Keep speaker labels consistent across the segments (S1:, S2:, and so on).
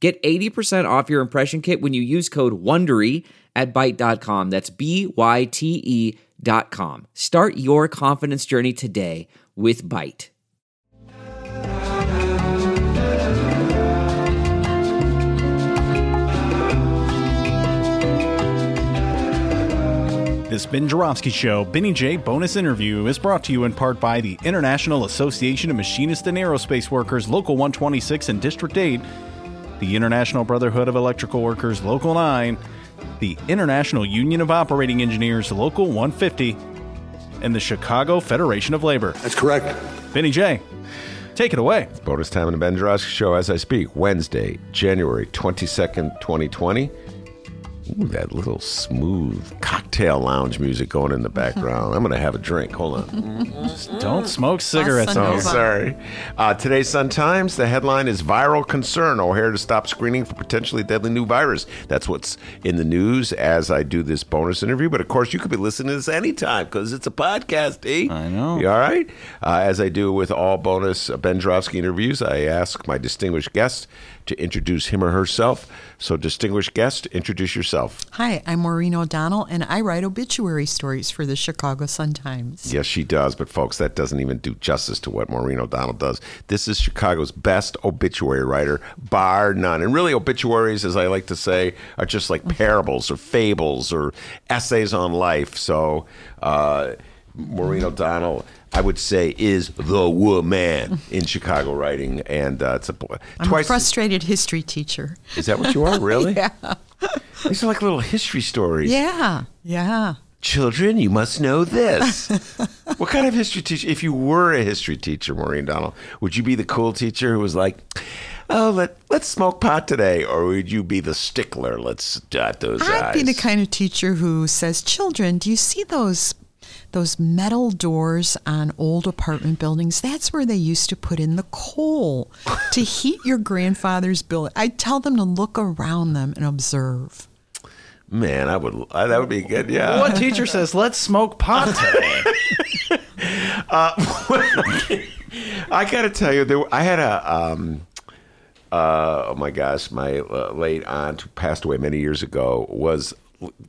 S1: Get 80% off your impression kit when you use code WONDERY at Byte.com. That's B-Y-T-E dot com. Start your confidence journey today with Byte.
S2: This Ben Joravsky Show, Benny J bonus interview is brought to you in part by the International Association of Machinists and Aerospace Workers, Local 126 and District 8, the International Brotherhood of Electrical Workers, Local 9, the International Union of Operating Engineers, Local 150, and the Chicago Federation of Labor.
S3: That's correct.
S2: Benny J, take it away.
S4: Bonus time in the Ben Joravsky Show as I speak. Wednesday, January 22nd, 2020. Ooh, that little smooth cocktail lounge music going in the background. I'm going to have a drink. Hold on.
S2: Just Don't smoke cigarettes
S4: Oh,
S5: Nova.
S4: sorry. Uh, today's Sun Times, the headline is Viral Concern O'Hare to stop screening for potentially deadly new virus. That's what's in the news as I do this bonus interview. But of course, you could be listening to this anytime because it's a podcast, eh?
S2: I know.
S4: You all right? Uh, as I do with all bonus uh, Ben Joravsky interviews, I ask my distinguished guest to introduce him or herself. So, distinguished guest, introduce yourself.
S5: Hi, I'm Maureen O'Donnell, and I write obituary stories for the Chicago Sun-Times.
S4: Yes, she does. But, folks, that doesn't even do justice to what Maureen O'Donnell does. This is Chicago's best obituary writer, bar none. And really, obituaries, as I like to say, are just like parables or fables or essays on life. So, uh, Maureen O'Donnell, I would say, is the woman in Chicago writing. And uh, it's a
S5: I'm a frustrated history teacher.
S4: Is that what you are, really?
S5: Yeah.
S4: These are like little history stories.
S5: Yeah, yeah.
S4: Children, you must know this. what kind of history teacher? If you were a history teacher, Maureen Donald, would you be the cool teacher who was like, "Oh, let let's smoke pot today," or would you be the stickler? Let's dot those
S5: I'd
S4: eyes.
S5: be the kind of teacher who says, "Children, do you see those those metal doors on old apartment buildings? That's where they used to put in the coal to heat your grandfather's building." I tell them to look around them and observe.
S4: Man, I would. I, that would be good. Yeah.
S2: One teacher says, let's smoke pot today?
S4: I got to tell you, there, I had a. Um, uh, oh my gosh, my uh, late aunt who passed away many years ago was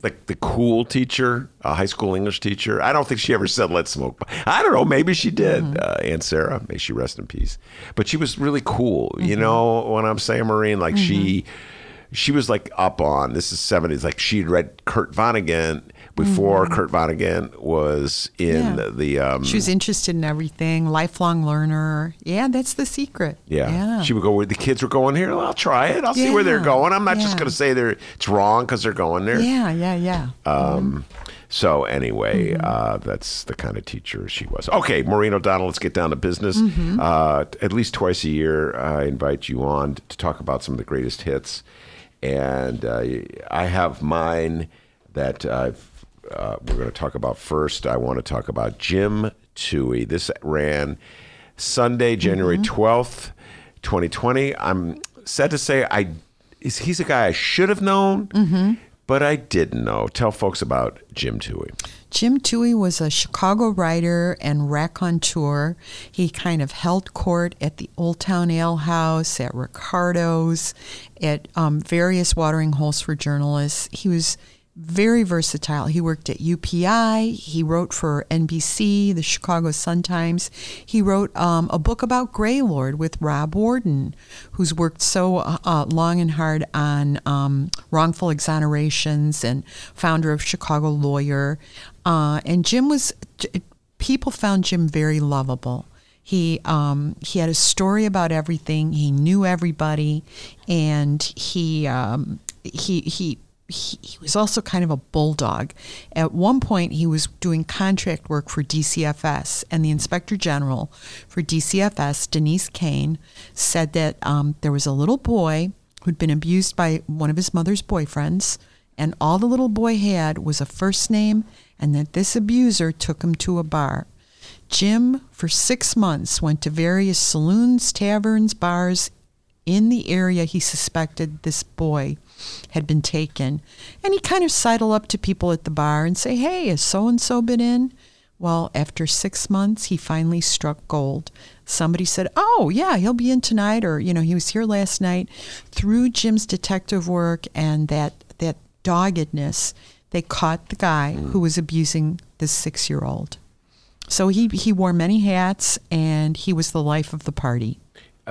S4: like the cool teacher, a high school English teacher. I don't think she ever said "let's smoke." I don't know. Maybe she did. Mm-hmm. Uh, Aunt Sarah, may she rest in peace. But she was really cool. You mm-hmm. know what I'm saying, Maureen? Like she. Mm-hmm. She was like up on this is 70s. Like she'd read Kurt Vonnegut before Kurt Vonnegut was in
S5: Yeah.
S4: the um,
S5: She was interested in everything, lifelong learner. Yeah, that's the secret.
S4: Yeah.
S5: yeah.
S4: She would go where the kids were going here. Well, I'll try it. I'll see where they're going. I'm not just going to say they're it's wrong because they're going there.
S5: yeah, yeah, yeah.
S4: Um, so anyway,
S5: Mm-hmm.
S4: uh, that's the kind of teacher she was. Okay, Maureen O'Donnell, let's get down to business.
S5: Mm-hmm.
S4: Uh, at least twice a year, I invite you on to talk about some of the greatest hits, and uh, I have mine that I've, uh, we're going to talk about first. I want to talk about Jim Toohey. This ran Sunday, January
S5: Mm-hmm.
S4: 12th, 2020. I'm sad to say I is he's a guy I should have known,
S5: Mm-hmm.
S4: but I didn't know. Tell folks about Jim Toohey.
S5: Jim Toohey was a Chicago writer and raconteur. He kind of held court at the Old Town Ale House, at Ricardo's, at um, various watering holes for journalists. He was very versatile. He worked at UPI. He wrote for NBC, the Chicago Sun-Times. He wrote um, a book about Greylord with Rob Warden, who's worked so uh, long and hard on um, wrongful exonerations and founder of Chicago Lawyer. Uh, and Jim was, people found Jim very lovable. He um, he had a story about everything. He knew everybody, and he um, he he. He, he was also kind of a bulldog. At one point, he was doing contract work for DCFS, and the inspector general for DCFS, Denise Kane, said that um, there was a little boy who'd been abused by one of his mother's boyfriends, and all the little boy had was a first name, and that this abuser took him to a bar. Jim, for six months, went to various saloons, taverns, bars in the area he suspected this boy had been taken. And he kind of sidle up to people at the bar and say, Hey, has so and so been in? Well, after six months, he finally struck gold. Somebody said, Oh, yeah, he'll be in tonight, or, you know, he was here last night. Through Jim's detective work and that, that doggedness, they caught the guy who was abusing this six year old. So he, he wore many hats and he was the life of the party.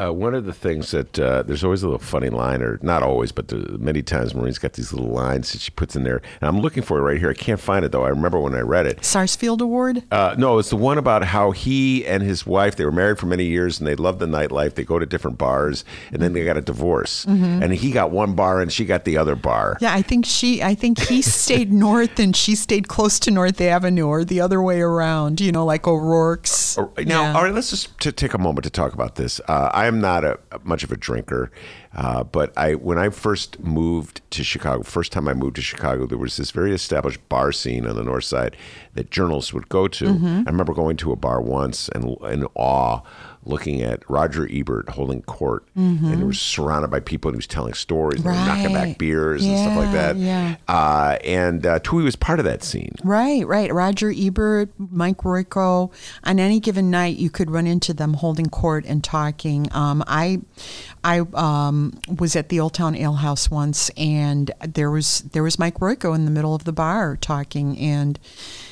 S4: Uh, one of the things that uh, there's always a little funny line, or not always, but there, many times Maureen's got these little lines that she puts in there, and I'm looking for it right here. I can't find it though. I remember when I read it.
S5: Sarsfield Award?
S4: Uh, no, it's the one about how he and his wife they were married for many years and they loved the nightlife. They go to different bars and then they got a divorce, and he got one bar and she got the other bar.
S5: Yeah, I think she. I think he stayed north and she stayed close to North Avenue, or the other way around. You know, like O'Rourke's.
S4: Now,
S5: Yeah.
S4: all right, let's just take a moment to talk about this. Uh, I am not a, much of a drinker, uh, but I when I first moved to Chicago, first time I moved to Chicago, there was this very established bar scene on the north side that journalists would go to.
S5: Mm-hmm.
S4: I remember going to a bar once and in awe. Looking at Roger Ebert holding court, and he was surrounded by people, and he was telling stories, and knocking
S5: Mm-hmm.
S4: Back beers and stuff like that.
S5: yeah.
S4: Uh, and uh, Toohey was part of that scene.
S5: Right, right. Roger Ebert, Mike Royko. On any given night, you could run into them holding court and talking. Um, I, I um, was at the Old Town Ale House once, and there was there was Mike Royko in the middle of the bar talking, and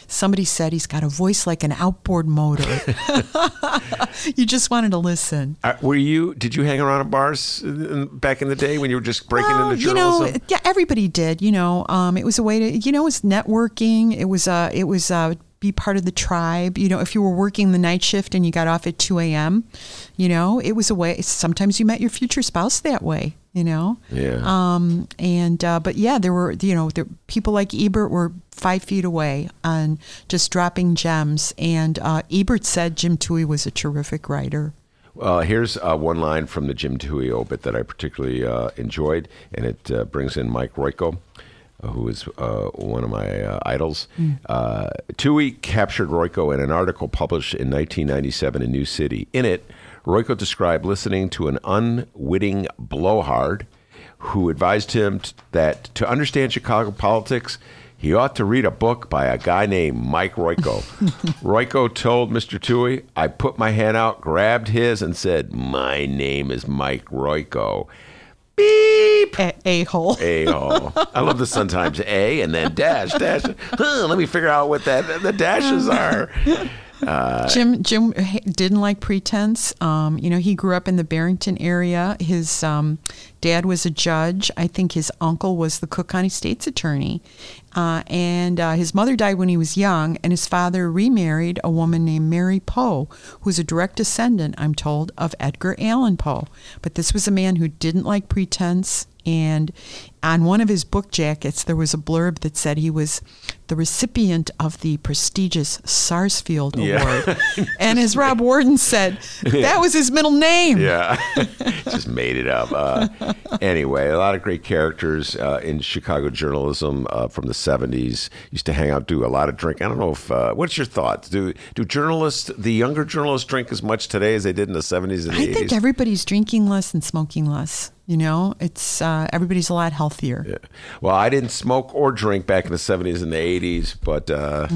S5: somebody said he's got a voice like an outboard motor. you just wanted to listen.
S4: Uh, were you? Did you hang around at bars back in the day when you were just breaking
S5: Well,
S4: into
S5: you know,
S4: journalism?
S5: yeah, everybody did. You know, um, it was a way to, you know, it was networking. It was, uh, it was, uh, be part of the tribe. You know, if you were working the night shift and you got off at two a.m., you know, it was a way. Sometimes you met your future spouse that way. You know,
S4: Yeah.
S5: Um, and uh, but yeah, there were, you know, there, people like Ebert were five feet away and just dropping gems. And uh, Ebert said Jim Toohey was a terrific writer.
S4: Uh, here's uh, one line from the Jim Toohey obit that I particularly uh, enjoyed, and it uh, brings in Mike Royko, who is uh, one of my uh, idols. Uh, Toohey captured Royko in an article published in 1997 in New City. In it, Royko described listening to an unwitting blowhard who advised him t- that to understand Chicago politics, he ought to read a book by a guy named Mike Royko. Royko told Mr. Toohey, I put my hand out, grabbed his, and said, My name is Mike Royko. Beep!
S5: A, a hole.
S4: A hole. I love the sometimes A and then dash, dash. Huh, let me figure out what that the dashes are.
S5: Jim Jim didn't like pretense. Um, you know, he grew up in the Barrington area. His um, dad was a judge. I think his uncle was the Cook County State's attorney, uh, and uh, his mother died when he was young. And his father remarried a woman named Mary Poe, who's a direct descendant, I'm told, of Edgar Allan Poe. But this was a man who didn't like pretense. And on one of his book jackets, there was a blurb that said he was the recipient of the prestigious Sarsfield
S4: Yeah.
S5: Award. and as Rob Warden said, that was his middle name.
S4: Yeah, just made it up. Uh, anyway, a lot of great characters uh, in Chicago journalism uh, from the '70s. Used to hang out, do a lot of drink. I don't know if. Uh, what's your thoughts? Do do journalists, the younger journalists, drink as much today as they did in the '70s and the
S5: I
S4: '80s?
S5: think everybody's drinking less and smoking less. You know, it's uh, everybody's a lot healthier.
S4: Yeah. Well, I didn't smoke or drink back in the '70s and the '80s, but uh,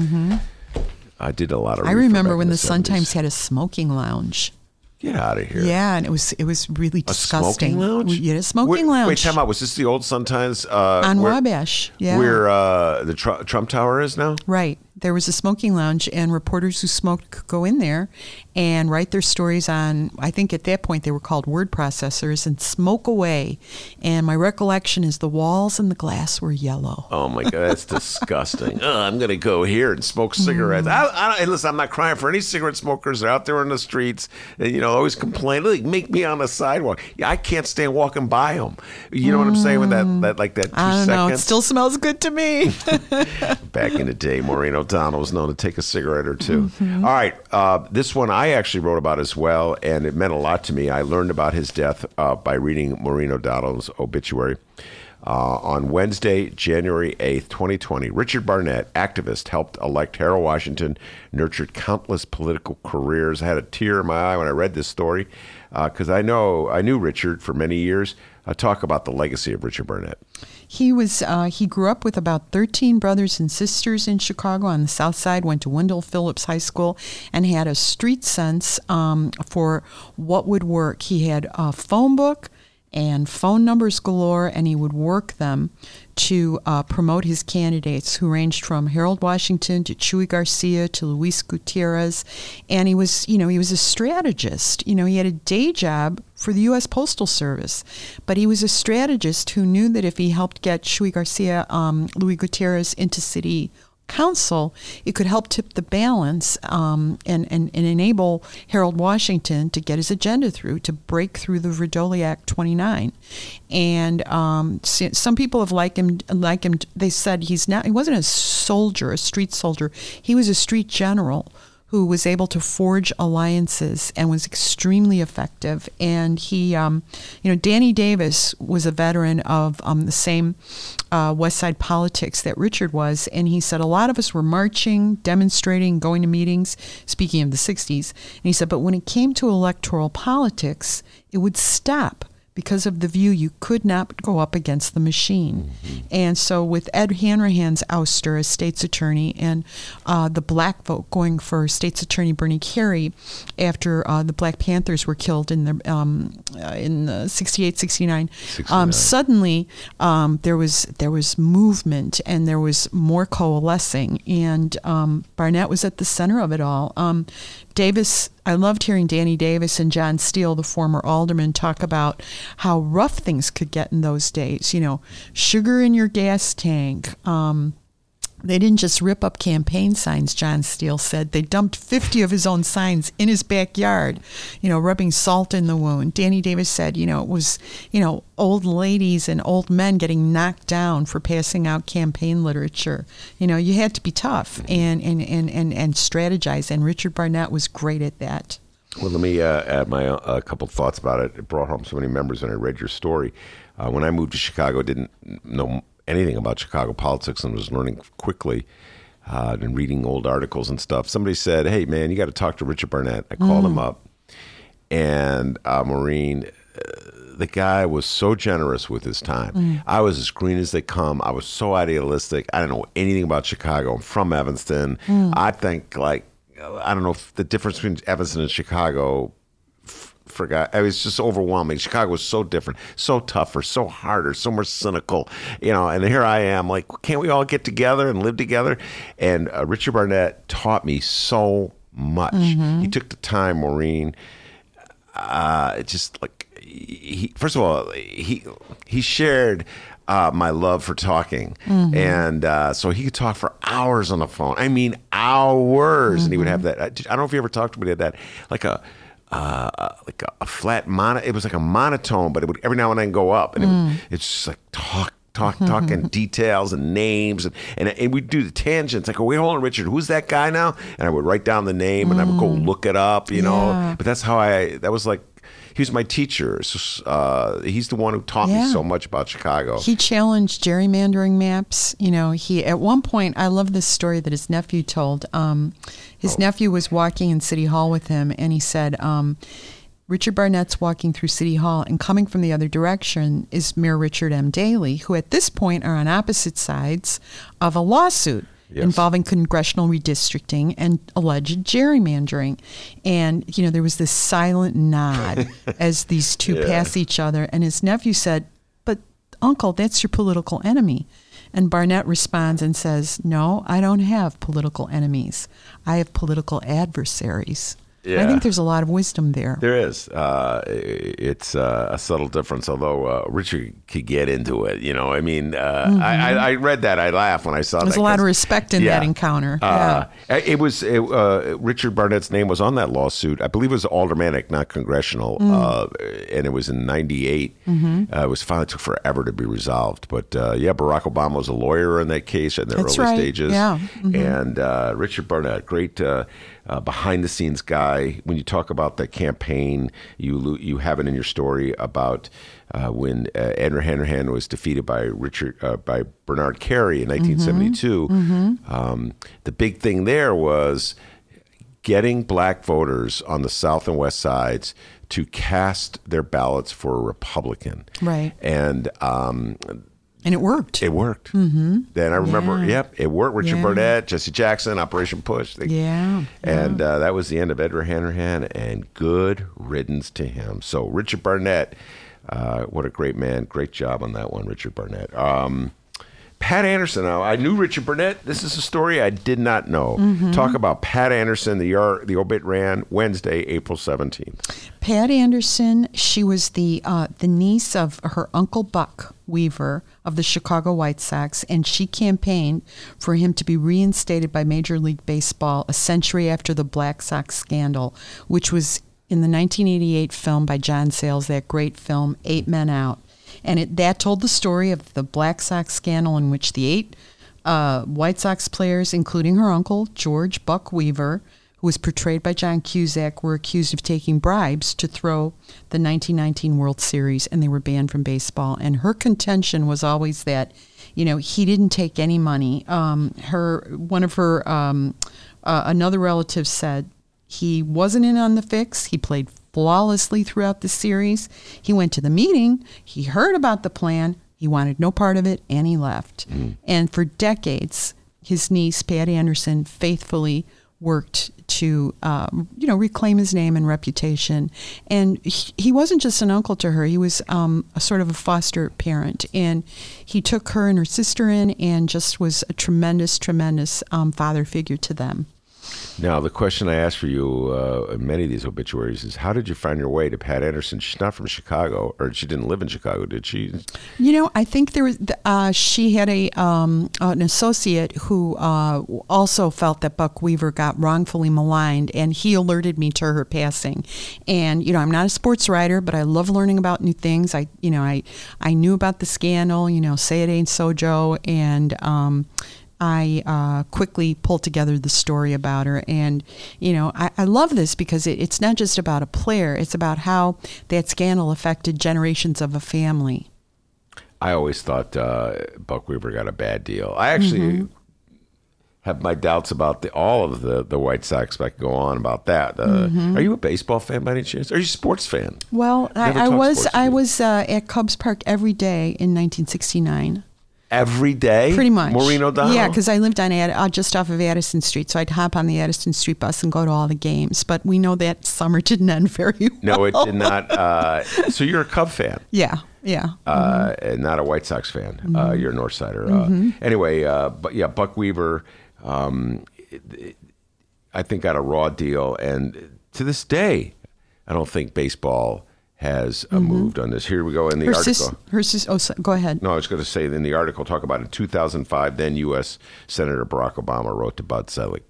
S4: I did a lot of.
S5: Mm-hmm. I remember when
S4: in
S5: the Sun Times had a smoking lounge.
S4: Get out of here.
S5: Yeah, and it was it was really
S4: A
S5: disgusting.
S4: smoking lounge?
S5: Yeah, a smoking
S4: wait,
S5: lounge
S4: Wait, time out. Was this the old Sun Times uh,
S5: on
S4: where,
S5: Wabash. Yeah,
S4: where uh, the Tr- Trump Tower is now?
S5: Right. There was a smoking lounge, and reporters who smoked could go in there and write their stories on, I think at that point they were called word processors, and smoke away. And my recollection is the walls and the glass were yellow.
S4: Oh my god, that's disgusting. oh, I'm gonna go here and smoke cigarettes. Mm. I, I, listen, I'm not crying for any cigarette smokers. Out there in the streets, and you know, always complain. Like, make me on the sidewalk. Yeah, I can't stand walking by them. You know what I'm saying? With that, mm. that like that two
S5: I don't know. It still smells good to me.
S4: Back in the day, Maureen, O'Donnell was known to take a cigarette or 2 All right, uh, this one I actually wrote about as well, and it meant a lot to me. I learned about his death uh, by reading Maureen O'Donnell's obituary. Uh, on Wednesday, January 8th, 2020, Richard Barnett, activist, helped elect Harold Washington, nurtured countless political careers. I had a tear in my eye when I read this story because I know I knew Richard for many years. I talk about the legacy of Richard Barnett.
S5: He was uh, he grew up with about 13 brothers and sisters in Chicago on the South Side. Went to Wendell Phillips High School and had a street sense um, for what would work. He had a phone book and phone numbers galore, and he would work them to uh, promote his candidates, who ranged from Harold Washington to Chuy Garcia to Luis Gutierrez. And he was, you know, he was a strategist. You know, he had a day job for the U.S. Postal Service, but he was a strategist who knew that if he helped get Chuy Garcia, um, Luis Gutierrez into city council, it could help tip the balance um, and, and, and enable Harold Washington to get his agenda through, to break through the Vrdolyak 29. And um, some people have liked him, like him. They said he's not. He wasn't a soldier, a street soldier. He was a street general who was able to forge alliances and was extremely effective. And he, um, you know, Danny Davis was a veteran of um, the same uh, West Side politics that Richard was. And he said a lot of us were marching, demonstrating, going to meetings, speaking of the 60s. And he said, but when it came to electoral politics, it would stop because of the view you could not go up against the machine. Mm-hmm. And so, with Ed Hanrahan's ouster as state's attorney and uh, the black vote going for state's attorney Bernie Carey after uh, the Black Panthers were killed in the um, uh, in the 68, 69, um, suddenly um, there was there was movement and there was more coalescing, and um, Barnett was at the center of it all. Davis, I loved hearing Danny Davis and John Steele, the former alderman, talk about how rough things could get in those days. You know, sugar in your gas tank, um, they didn't just rip up campaign signs, John Steele said. They dumped 50 of his own signs in his backyard, you know, rubbing salt in the wound. Danny Davis said, you know, it was, you know, old ladies and old men getting knocked down for passing out campaign literature. You know, you had to be tough and, and, and, and, and strategize. And Richard Barnett was great at that.
S4: Well, let me uh, add my a uh, couple thoughts about it. It brought home so many members, and I read your story. Uh, when I moved to Chicago, didn't know anything about Chicago politics and was learning quickly uh, and reading old articles and stuff. Somebody said, "Hey, man, you got to talk to Richard Barnett." I called mm. him up, and uh, Maureen. Uh, the guy was so generous with his time. Mm. I was as green as they come. I was so idealistic. I didn't know anything about Chicago. I'm from Evanston. Mm. I think like I don't know if the difference between Evanston and Chicago forgot. It was just overwhelming. Chicago was so different, so tougher, so harder, so more cynical, you know. And here I am, like, can't we all get together and live together? And uh, Richard Barnett taught me so much. Mm-hmm. He took the time, Maureen. Uh, just like he, first of all, he he shared. Uh, my love for talking. Mm-hmm. And uh, so he could talk for hours on the phone. I mean, hours. Mm-hmm. And he would have mm-hmm. that. I don't know if you ever talked to me at that, like a uh, like a, a, flat mono. It was like a monotone, but it would every now and then go up, and mm. it, it's just like talk, talk, talk, and details and names, and, and and we'd do the tangents. Like, oh, wait, hold on, Richard, who's that guy now? And I would write down the name, and I would go mm. look it up, you know. But that's how I. That was like he was my teacher. So, uh, he's the one who taught yeah. me so much about Chicago.
S5: He challenged gerrymandering maps. You know, he at one point I love this story that his nephew told. Um, his oh. nephew was walking in City Hall with him, and he said. Um, Richard Barnett's walking through City Hall, and coming from the other direction is Mayor Richard M. Daley, who at this point are on opposite sides of a lawsuit yes. involving congressional redistricting and alleged gerrymandering. And, you know, there was this silent nod as these two yeah. pass each other. And his nephew said, But, Uncle, that's your political enemy. And Barnett responds and says, No, I don't have political enemies. I have political adversaries.
S4: Yeah.
S5: I think there's a lot of wisdom there.
S4: There is. Uh, it's uh, a subtle difference, although uh, Richard could get into it. You know, I mean, uh, I, I, I read that. I laughed when I saw
S5: There's
S4: that.
S5: There's a lot of respect in
S4: Yeah.
S5: that encounter.
S4: Uh,
S5: yeah.
S4: It was it, uh, Richard Barnett's name was on that lawsuit. I believe it was aldermanic, not congressional,
S5: Mm.
S4: uh, and it was in '98.
S5: Mm-hmm.
S4: Uh, it was finally took forever to be resolved, but uh, yeah, Barack Obama was a lawyer in that case in the
S5: That's
S4: early
S5: right.
S4: stages.
S5: Yeah. Mm-hmm.
S4: and uh, Richard Barnett, great. Uh, behind the scenes guy. When you talk about the campaign, you you have it in your story about uh, when uh, Andrew Hanrahan was defeated by Richard uh, by Bernard Carey in 1972. Um, the big thing there was getting black voters on the south and west sides to cast their ballots for a Republican.
S5: Right.
S4: And um,
S5: And it worked.
S4: it worked. Mm-hmm. Then I remember,
S5: Yeah.
S4: yep, it worked. Richard
S5: Yeah.
S4: Barnett, Jesse Jackson, Operation Push. They-
S5: Yeah,
S4: And uh, that was the end of Edward Hanrahan, and good riddance to him. So, Richard Barnett, uh, what a great man. Great job on that one, Richard Barnett. Um, Pat Anderson. Now, I knew Richard Barnett. This is a story I did not know.
S5: Mm-hmm.
S4: Talk about Pat Anderson. The the obit ran Wednesday, April seventeenth.
S5: Pat Anderson, she was the uh, the niece of her uncle Buck Weaver of the Chicago White Sox, and she campaigned for him to be reinstated by Major League Baseball a century after the Black Sox scandal, which was in the 1988 film by John Sayles, that great film Eight Men Out, and it that told the story of the Black Sox scandal in which the eight uh, White Sox players, including her uncle George Buck Weaver, who was portrayed by John Cusack, were accused of taking bribes to throw the 1919 World Series, and they were banned from baseball. And her contention was always that, you know, he didn't take any money. Um, her one of her um, uh, another relative said he wasn't in on the fix. He played flawlessly throughout the series. He went to the meeting. He heard about the plan. He wanted no part of it, and he left. And for decades, his niece Pat Anderson faithfully worked to um, you know reclaim his name and reputation and he, he wasn't just an uncle to her he was um, a sort of a foster parent and he took her and her sister in and just was a tremendous tremendous um, father figure to them
S4: Now, the question I asked for you uh, in many of these obituaries is how did you find your way to Pat Anderson? She's not from Chicago, or she didn't live in Chicago, did she?
S5: You know, I think there was. Uh, she had a um, an associate who uh, also felt that Buck Weaver got wrongfully maligned, and he alerted me to her passing. And you know, I'm not a sports writer, but I love learning about new things. I, you know, I I knew about the scandal. You know, say it ain't so, Joe, and. Um, I uh, quickly pulled together the story about her. And, you know, I, I love this because it, it's not just about a player, it's about how that scandal affected generations of a family.
S4: I always thought uh, Buck Weaver got a bad deal. I actually
S5: Mm-hmm.
S4: have my doubts about the, all of the, the White Sox, but I could go on about that. Uh,
S5: Mm-hmm.
S4: Are you a baseball fan by any chance? Are you a sports fan?
S5: Well, I, I was I was uh, at Cubs Park every day in 1969.
S4: Every day?
S5: Pretty much.
S4: Maureen O'Donnell?
S5: Yeah, because I lived on Ad, uh, just off of Addison Street, so I'd hop on the Addison Street bus and go to all the games. But we know that summer didn't end very well.
S4: No, it did not. Uh, so you're a Cub fan.
S5: Yeah, yeah.
S4: uh, and not a White Sox fan.
S5: Mm-hmm.
S4: Uh, you're a Northsider. Uh, anyway, uh, but yeah, Buck Weaver, um, it- it- I think got a raw deal, and to this day, I don't think baseball has uh, moved on this. Here we go in the
S5: Mm-hmm. her
S4: article.
S5: sis, her sis. Oh, so, go ahead.
S4: No, I was going to say in the article, talk about in 2005, then U.S. Senator Barack Obama wrote to Bud Selig.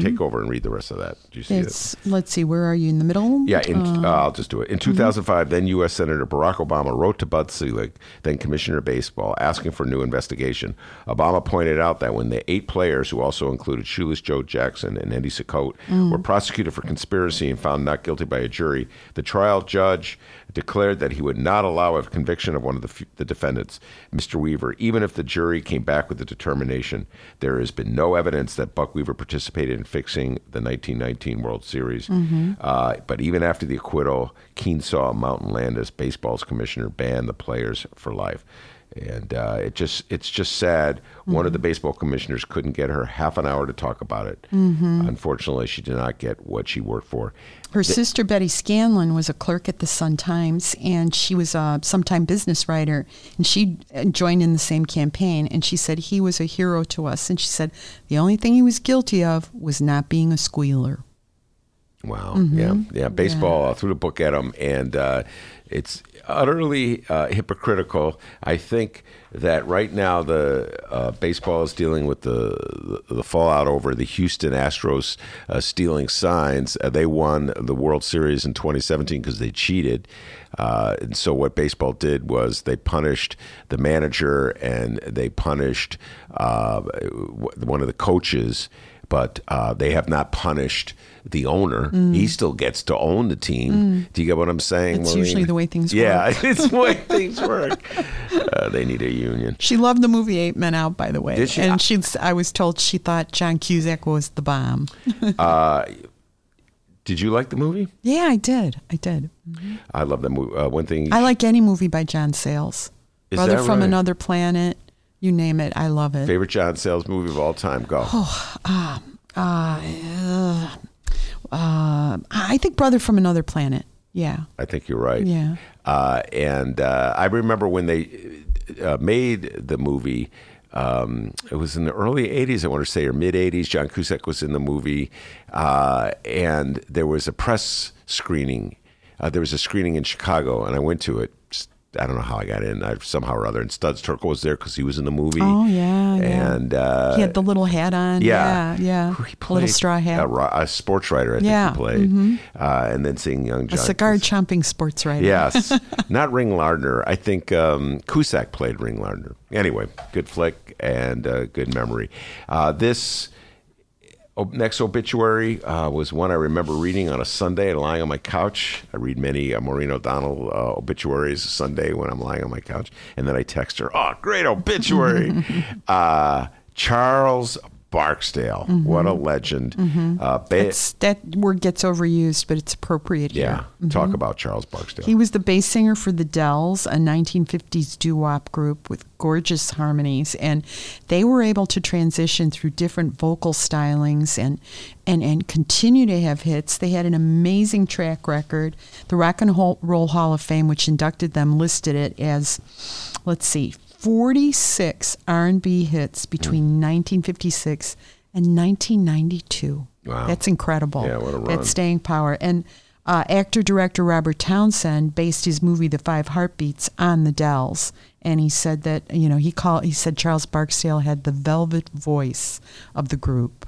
S4: Take over and read the rest of that. Do you see it?
S5: Mm-hmm. It's let's see, where are you in the middle?
S4: Yeah, in, uh, I'll just do it. In 2005, then U.S. Senator Barack Obama wrote to Bud Selig, then Commissioner of Baseball, asking for a new investigation. Obama pointed out that when the eight players, who also included Shoeless Joe Jackson and Eddie Cicotte, were prosecuted for conspiracy and found not guilty by a jury, the trial judge declared that he would not allow a conviction of one of the, f- the defendants, Mr. Weaver, even if the jury came back with the determination. There has been no evidence that Buck Weaver participated in fixing the 1919 World Series. Uh, but even after the acquittal, Kenesaw Mountain Landis, baseball's commissioner, banned the players for life. And uh, it just it's just sad. One of the baseball commissioners couldn't get her half an hour to talk about it. Unfortunately, she did not get what she worked for.
S5: Her sister Betty Scanlon was a clerk at the Sun Times, and she was a sometime business writer, and she uh, joined in the same campaign. And she said he was a hero to us, and she said the only thing he was guilty of was not being a squealer.
S4: Wow. Yeah. Yeah. Baseball uh, threw the book at him, and uh, it's utterly uh, hypocritical. I think that right now the uh, baseball is dealing with the, the fallout over the Houston Astros uh, stealing signs. Uh, they won the World Series in 2017 because they cheated. Uh, and so what baseball did was they punished the manager and they punished uh, one of the coaches but uh, they have not punished the owner. He still gets to own the team. Do you get what I'm saying?
S5: It's
S4: Maureen?
S5: usually the way things
S4: yeah,
S5: work.
S4: Yeah, it's the way things work. Uh, they need a union.
S5: She loved the movie Eight Men Out, by the way.
S4: Did she?
S5: And she, I was told she thought John Cusack was the bomb.
S4: Did you like the movie?
S5: Yeah, I did. I did.
S4: I love that movie. Uh, one thing.
S5: I like any movie by John Sayles.
S4: Is
S5: Brother from
S4: right?
S5: Another Planet. You name it. I love it.
S4: favorite John Sayles movie of all time. Go.
S5: Oh, Uh, I think Brother from Another Planet. Yeah.
S4: I think you're right.
S5: Yeah.
S4: Uh, and uh, I remember when they uh, made the movie. Um, it was in the early '80s, I want to say, or mid '80s. John Cusack was in the movie, uh, and there was a press screening. Uh, there was a screening in Chicago, and I went to it. Just, I don't know how I got in. I, somehow or other, and Studs Terkel was there because he was in the movie.
S5: Oh, yeah, yeah.
S4: And uh,
S5: he had the little hat on.
S4: yeah,
S5: Yeah. Yeah.
S4: He
S5: little straw hat.
S4: A, a sports writer, I think
S5: Yeah,
S4: he played, uh, and then seeing young John.
S5: a cigar chomping sports writer.
S4: Yes, not Ring Lardner. I think um, Cusack played Ring Lardner. Anyway, good flick and uh, good memory. Uh, this next obituary uh, was one I remember reading on a Sunday lying on my couch. I read many uh, Maureen O'Donnell uh, obituaries Sunday when I'm lying on my couch, and then I text her, "Oh, great obituary!" uh, Charles Barksdale, mm-hmm. what a legend! Mm-hmm. Uh, ba-
S5: that word gets overused, but it's appropriate
S4: yeah,
S5: here.
S4: talk about Charles Barksdale.
S5: He was the bass singer for the Dells, a 1950s doo-wop group with gorgeous harmonies, and they were able to transition through different vocal stylings and and and continue to have hits. They had an amazing track record. The Rock and Roll Hall of Fame, which inducted them, listed it as, let's see, 46 R&B hits between 1956 and 1992.
S4: Wow.
S5: That's incredible.
S4: Yeah, what a run.
S5: That's staying power. And uh, actor director Robert Townsend based his movie The Five Heartbeats on the Dells, and he said that you know he called he said Charles Barksdale had the velvet voice of the group.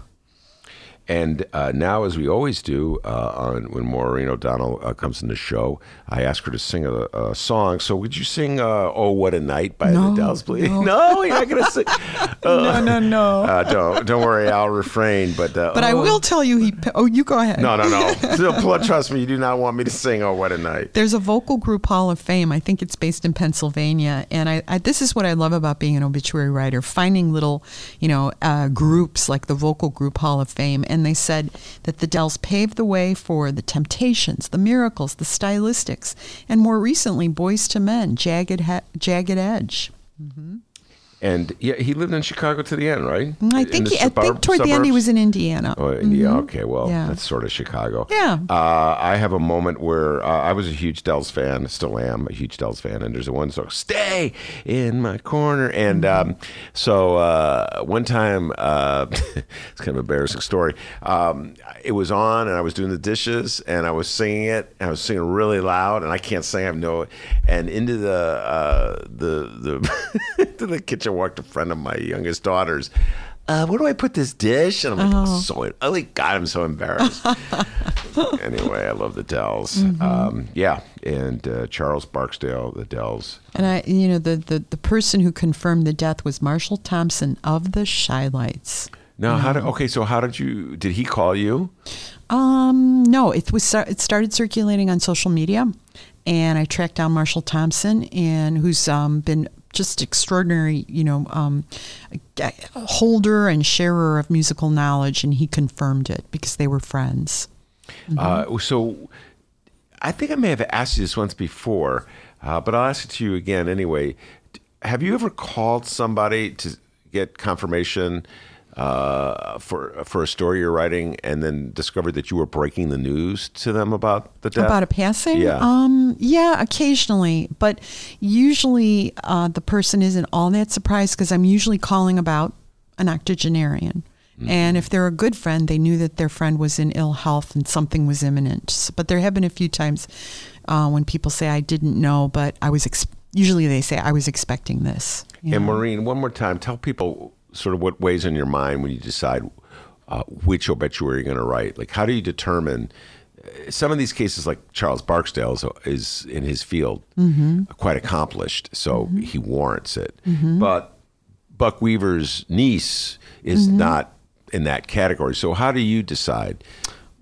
S4: And uh, now, as we always do, uh, on, when Maureen O'Donnell uh, comes in the show, I ask her to sing a, a song. So, would you sing uh, "Oh What a Night" by
S5: No,
S4: the Dells, please?
S5: no.
S4: No, you're not going to sing.
S5: no, no, no.
S4: Uh, don't don't worry, I'll refrain. But uh,
S5: but I
S4: oh,
S5: will tell you he. Oh, you go ahead.
S4: No, no, no. Still, trust me, you do not want me to sing "Oh What a Night."
S5: There's a vocal group Hall of Fame. I think it's based in Pennsylvania, and I, I this is what I love about being an obituary writer: finding little, you know, uh, groups like the vocal group Hall of Fame. And they said that the Dells paved the way for the Temptations, the Miracles, the Stylistics, and more recently, Boyz II Men, Jagged Jagged Edge. Mm-hmm.
S4: And yeah, he lived in Chicago to the end, right?
S5: I think he, I think
S4: suburb-
S5: toward the end he was in Indiana.
S4: Oh, India. Okay, well,
S5: Mm-hmm. Yeah.
S4: that's sort of Chicago.
S5: Yeah.
S4: Uh, I have a moment where uh, I was a huge Dells fan, still am a huge Dells fan, and there's a one song, "Stay in My Corner," and
S5: Mm-hmm.
S4: um, so uh, one time, uh, it's kind of an embarrassing story. Um, it was on, and I was doing the dishes, and I was singing it, and I was singing really loud, and I can't sing, I have no, and into the uh, the the to the kitchen walked a friend of my youngest daughters. Uh, where do I put this dish? And I'm like,
S5: Oh.
S4: so oh my god, I'm so embarrassed. anyway, I love the Dells.
S5: Mm-hmm.
S4: Um, yeah, and uh, Charles Barksdale, the Dells.
S5: And I, you know, the, the, the person who confirmed the death was Marshall Thompson of the Chi-Lites.
S4: Now, how did okay? So, how did you? Did he call you?
S5: Um, no, it was it started circulating on social media, and I tracked down Marshall Thompson, and who's um, been just extraordinary, you know, um, holder and sharer of musical knowledge, and he confirmed it because they were friends.
S4: Uh, so, I think I may have asked you this once before, uh, but I'll ask it to you again anyway. Have you ever called somebody to get confirmation uh, for for a story you're writing, and then discovered that you were breaking the news to them about the death?
S5: About a passing?
S4: Yeah.
S5: Um, yeah, occasionally, but usually uh, the person isn't all that surprised because I'm usually calling about an octogenarian. And if they're a good friend, they knew that their friend was in ill health and something was imminent. But there have been a few times uh, when people say, I didn't know, but I was, ex- usually they say, I was expecting this. you
S4: And
S5: know.
S4: Maureen, one more time, tell people sort of what weighs on your mind when you decide uh, which obituary you're going to write. Like, how do you determine? uh, Some of these cases, like Charles Barksdale, is, is in his field quite accomplished, so he warrants it. But Buck Weaver's niece is not in that category. So, how do you decide?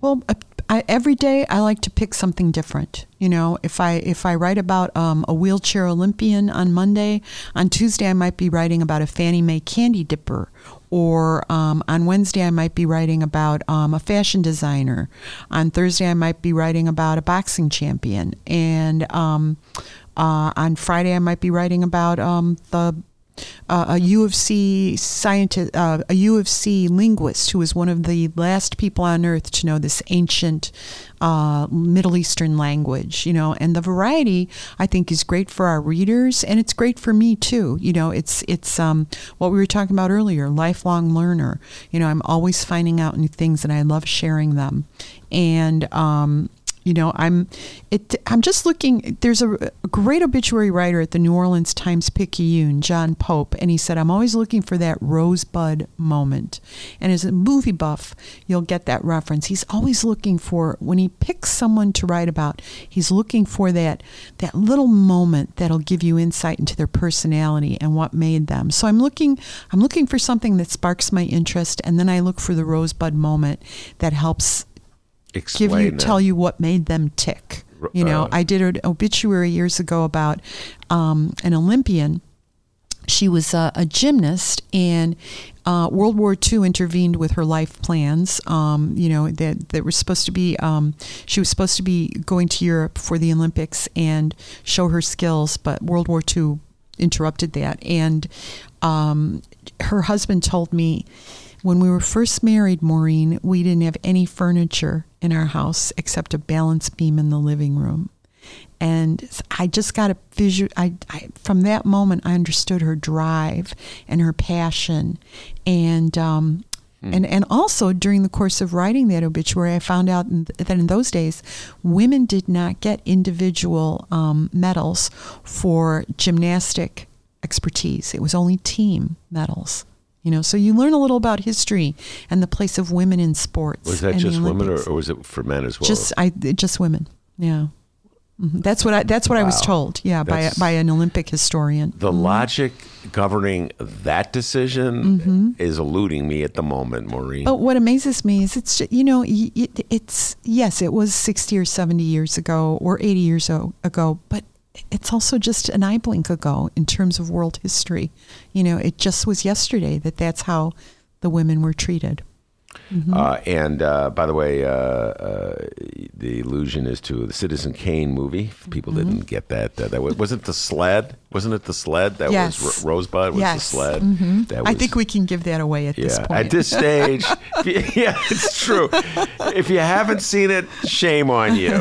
S5: Well, I, every day I like to pick something different. You know, if I if I write about um, a wheelchair Olympian on Monday, on Tuesday I might be writing about a Fannie May candy dipper, or um, on Wednesday I might be writing about um, a fashion designer. On Thursday I might be writing about a boxing champion, and um, uh, on Friday I might be writing about um, the uh, a U of C scientist, uh, a U of C linguist who was one of the last people on earth to know this ancient uh, Middle Eastern language. You know, and the variety I think is great for our readers, and it's great for me too. You know, it's it's um, what we were talking about earlier, lifelong learner. You know, I'm always finding out new things, and I love sharing them. And um, you know i'm it i'm just looking there's a, a great obituary writer at the new orleans times picayune john pope and he said i'm always looking for that rosebud moment. And as a movie buff you'll get that reference. He's always looking for when he picks someone to write about he's looking for that that little moment that'll give you insight into their personality and what made them. So i'm looking i'm looking for something that sparks my interest and then i look for the rosebud moment that helps
S4: Explain
S5: give you
S4: that.
S5: tell you what made them tick. You know,
S4: uh,
S5: I did an obituary years ago about um, an Olympian. She was a, a gymnast, and uh, World War II intervened with her life plans. Um, you know that that were supposed to be. Um, she was supposed to be going to Europe for the Olympics and show her skills, but World War II interrupted that. And um, her husband told me when we were first married, Maureen, we didn't have any furniture in our house except a balance beam in the living room. And I just got a visual. I, I from that moment, I understood her drive and her passion, and um, and and also during the course of writing that obituary, I found out in- that in those days, women did not get individual um, medals for gymnastic expertise. It was only team medals. You know, so you learn a little about history and the place of women in sports.
S4: Was that just women, or, or was it for men as well?
S5: just I just women? Yeah, Mhm. that's what I that's what I was told. Yeah, by
S4: That's-
S5: by an Olympic historian.
S4: the logic governing that decision is eluding me at the moment, Maureen.
S5: But what amazes me is it's you know it, it's yes it was sixty or seventy years ago or eighty years ago, but it's also just an eye blink ago in terms of world history. You know, it just was yesterday that that's how the women were treated.
S4: Uh, and uh, by the way, uh, uh, the allusion is to the Citizen Kane movie. If people
S5: Mm-hmm.
S4: didn't get that, uh, that was, wasn't the sled. Wasn't it the sled that
S5: Yes.
S4: was Ro- Rosebud? Was
S5: Yes.
S4: the sled?
S5: Mhm.
S4: That
S5: I think we can give that away at this point.
S4: at this stage, you- yeah, it's true. If you haven't seen it, shame on you.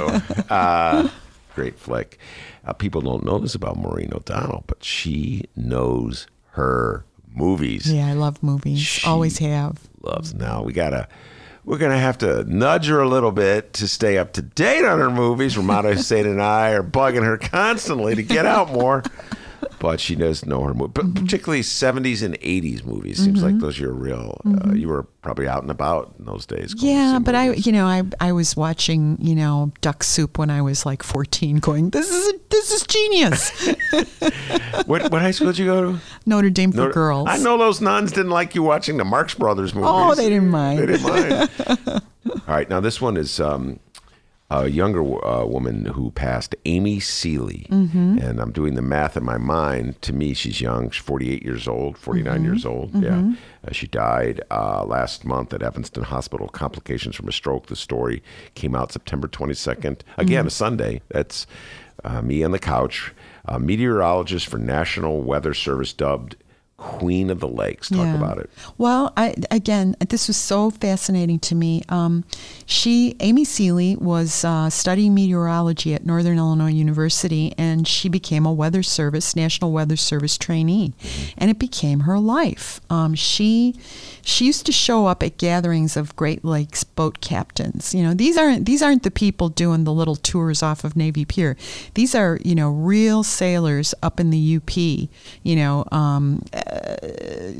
S4: Uh, great flick. Uh, people don't know this about Maureen O'Donnell, but she knows her movies.
S5: yeah, I love movies.
S4: She-
S5: Always have.
S4: Loves now. We gotta. We're gonna have to nudge her a little bit to stay up to date on her movies. Ramada Hussein and I are bugging her constantly to get out more. But she does know her movie, but particularly 70s and 80s movies. Seems like those are real. Uh, you were probably out and about in those days.
S5: Yeah, but I, you know, I I was watching, you know, Duck Soup when I was like 14, going, this is a, this is genius.
S4: what, what high school did you go to?
S5: Notre Dame for
S4: Notre-
S5: girls.
S4: I know those nuns didn't like you watching the Marx Brothers movies.
S5: Oh, they didn't mind.
S4: They didn't mind. All right, now this one is um, a younger uh, woman who passed, Amy Seeley,
S5: Mm-hmm.
S4: and I'm doing the math in my mind. To me, she's young. She's 48 years old, 49
S5: Mm-hmm.
S4: years old. Yeah, uh, she died uh, last month at Evanston Hospital. Complications from a stroke. The story came out September 22nd. Again,
S5: Mm-hmm.
S4: a Sunday. That's uh, me on the couch. A meteorologist for National Weather Service dubbed Queen of the Lakes. Talk
S5: Yeah.
S4: about it.
S5: Well, I, again, this was so fascinating to me. Um, she, Amy Seeley, was uh, studying meteorology at Northern Illinois University, and she became a Weather Service, National Weather Service trainee, and it became her life. Um, she, she used to show up at gatherings of Great Lakes boat captains. You know, these aren't these aren't the people doing the little tours off of Navy Pier. These are you know real sailors up in the UP. You know. Um,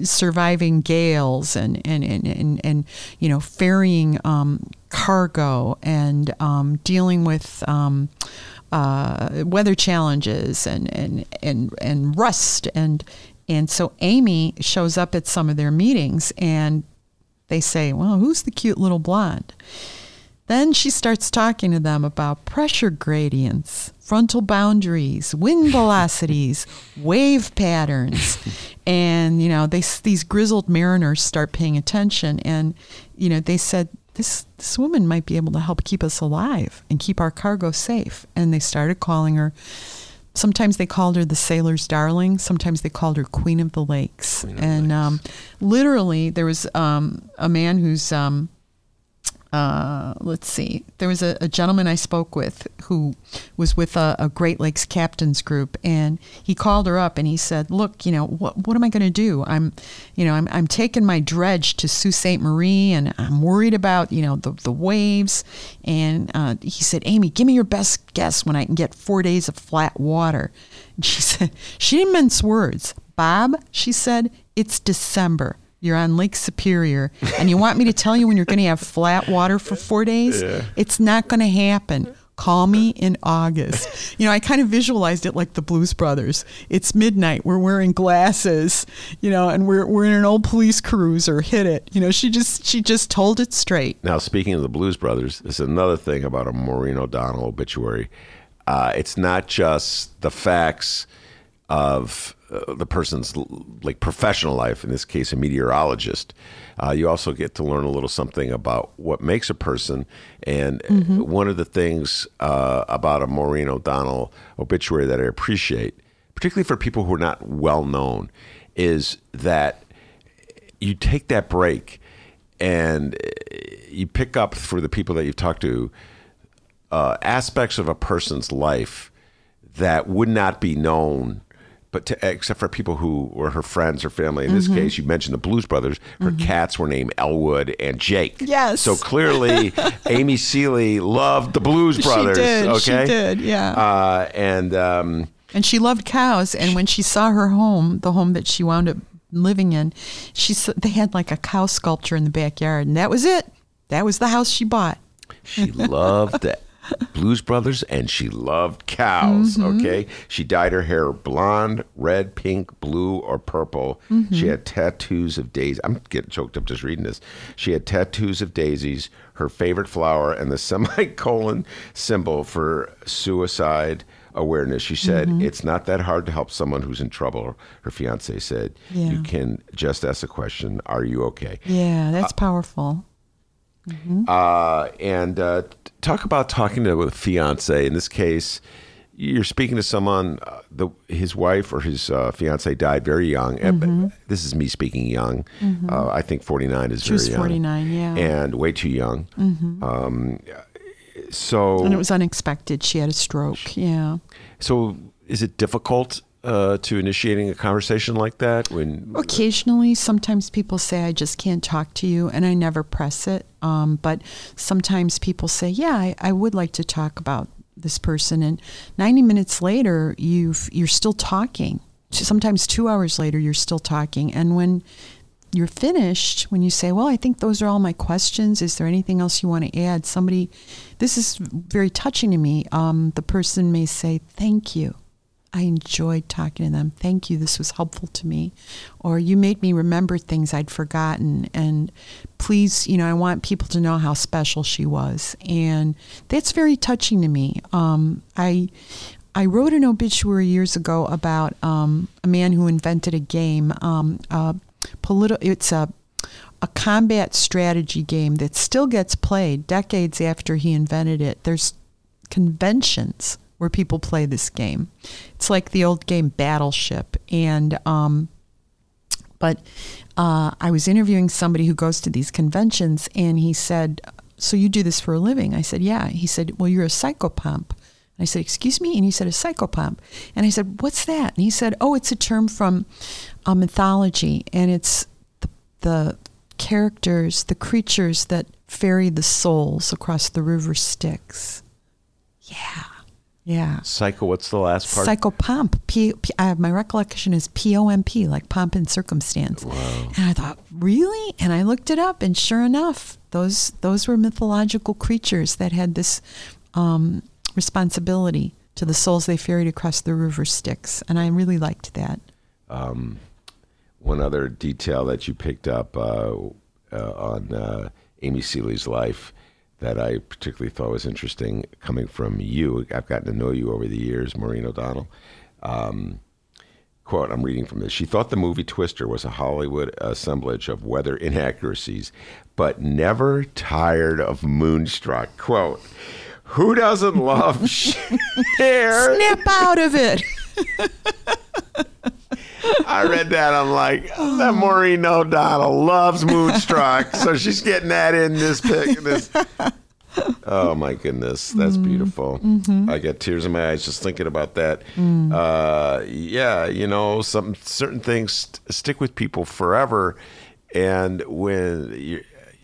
S5: surviving gales and and, and, and, and you know ferrying um, cargo and um, dealing with um, uh, weather challenges and, and and and rust and and so Amy shows up at some of their meetings and they say, "Well, who's the cute little blonde?" Then she starts talking to them about pressure gradients, frontal boundaries, wind velocities, wave patterns. And, you know, they, these grizzled mariners start paying attention. And, you know, they said, this, this woman might be able to help keep us alive and keep our cargo safe. And they started calling her, sometimes they called her the sailor's darling, sometimes they called her Queen of the Lakes.
S4: Of
S5: and
S4: Lakes.
S5: Um, literally, there was um, a man who's. Um, uh, let's see. There was a, a gentleman I spoke with who was with a, a Great Lakes captains group, and he called her up and he said, "Look, you know, what what am I going to do? I'm, you know, I'm I'm taking my dredge to Sault Ste. Marie, and I'm worried about you know the the waves." And uh, he said, "Amy, give me your best guess when I can get four days of flat water." And she said, she didn't mince words. Bob, she said, it's December. You're on Lake Superior, and you want me to tell you when you're going to have flat water for four days? It's not going to happen. Call me in August. You know, I kind of visualized it like the Blues Brothers. It's midnight. We're wearing glasses, you know, and we're we're in an old police cruiser. Hit it. You know, she just she just told it straight.
S4: Now, speaking of the Blues Brothers, this is another thing about a Maureen O'Donnell obituary. Uh, it's not just the facts of uh, the person's like professional life. In this case, a meteorologist. Uh, you also get to learn a little something about what makes a person. And one of the things uh, about a Maureen O'Donnell obituary that I appreciate, particularly for people who are not well known, is that you take that break and uh, you pick up for the people that you've talked to uh, aspects of a person's life that would not be known but to, except for people who were her friends or family. In this
S5: Mm-hmm.
S4: case, you mentioned the Blues Brothers. Her cats were named Elwood and Jake.
S5: Yes.
S4: So clearly, Amy Seeley loved the Blues Brothers.
S5: She did, she did, yeah.
S4: Uh, and um,
S5: And she loved cows. And when she saw her home, the home that she wound up living in, she they had like a cow sculpture in the backyard, and that was it. That was the house she bought.
S4: She loved the Blues Brothers and she loved cows.
S5: Mm-hmm.
S4: Okay. She dyed her hair blonde, red, pink, blue, or purple.
S5: Mm-hmm.
S4: She had tattoos of daisies. I'm getting choked up just reading this. She had tattoos of daisies, her favorite flower, and the semicolon symbol for suicide awareness. She said,
S5: Mm-hmm.
S4: It's not that hard to help someone who's in trouble. Her fiance said,
S5: Yeah.
S4: You can just ask a question Are you okay?
S5: Yeah, that's powerful.
S4: Uh, and uh, talk about talking to a fiance. In this case, you're speaking to someone. Uh, the his wife or his uh, fiance died very young. But This is me speaking young. Uh, I think 49 is
S5: She
S4: very
S5: was
S4: young.
S5: 49, yeah.
S4: and way too young. Um, so,
S5: And it was unexpected. She had a stroke. Yeah.
S4: so is it difficult? Uh, to initiating a conversation like that when
S5: Occasionally, sometimes people say, I just can't talk to you, and I never press it. Um, but sometimes people say, Yeah, I, I would like to talk about this person. And 90 minutes later, you've, you're still talking. Sometimes two hours later, you're still talking. And when you're finished, when you say, Well, I think those are all my questions. Is there anything else you want to add? Somebody, this is very touching to me. Um, the person may say, Thank you. I enjoyed talking to them. Thank you. This was helpful to me. Or you made me remember things I'd forgotten. And please, you know, I want people to know how special she was. And that's very touching to me. Um, I. I wrote an obituary years ago about um, a man who invented a game. Um, uh, politi- it's a a combat strategy game that still gets played decades after he invented it. There's conventions where people play this game. It's like the old game Battleship, and um, But uh, I was interviewing somebody who goes to these conventions, and he said, "So you do this for a living?" I said, "Yeah." He said, "Well, you're a psychopomp." I said, "Excuse me," and he said, "A psychopomp." And I said, "What's that?" And he said, "Oh, it's a term from uh, mythology, and it's the, the characters, the creatures that ferry the souls across the river Styx." Yeah, yeah.
S4: Psycho. What's the last part?
S5: Psychopomp. P, P, uh, my recollection is P O M P, like pomp and circumstance. And I thought, really? And I looked it up, and sure enough, those those were mythological creatures that had this um, responsibility to the souls they ferried across the river Styx, and I really liked that.
S4: One other detail that you picked up uh, uh, on uh, Amy Seeley's life that I particularly thought was interesting, coming from you. I've gotten to know you over the years, Maureen O'Donnell. Um, quote, I'm reading from this. She thought the movie Twister was a Hollywood assemblage of weather inaccuracies, but never tired of Moonstruck. Quote, who doesn't love Cher?
S5: Snap out of it.
S4: I read that. I'm like, that Maureen O'Donnell loves Moonstruck, so she's getting that in this pic. This. Oh my goodness, that's mm-hmm. beautiful. Mm-hmm. I get tears in my eyes just thinking about that. Mm. Uh, yeah, you know, some certain things st- stick with people forever, and when you're,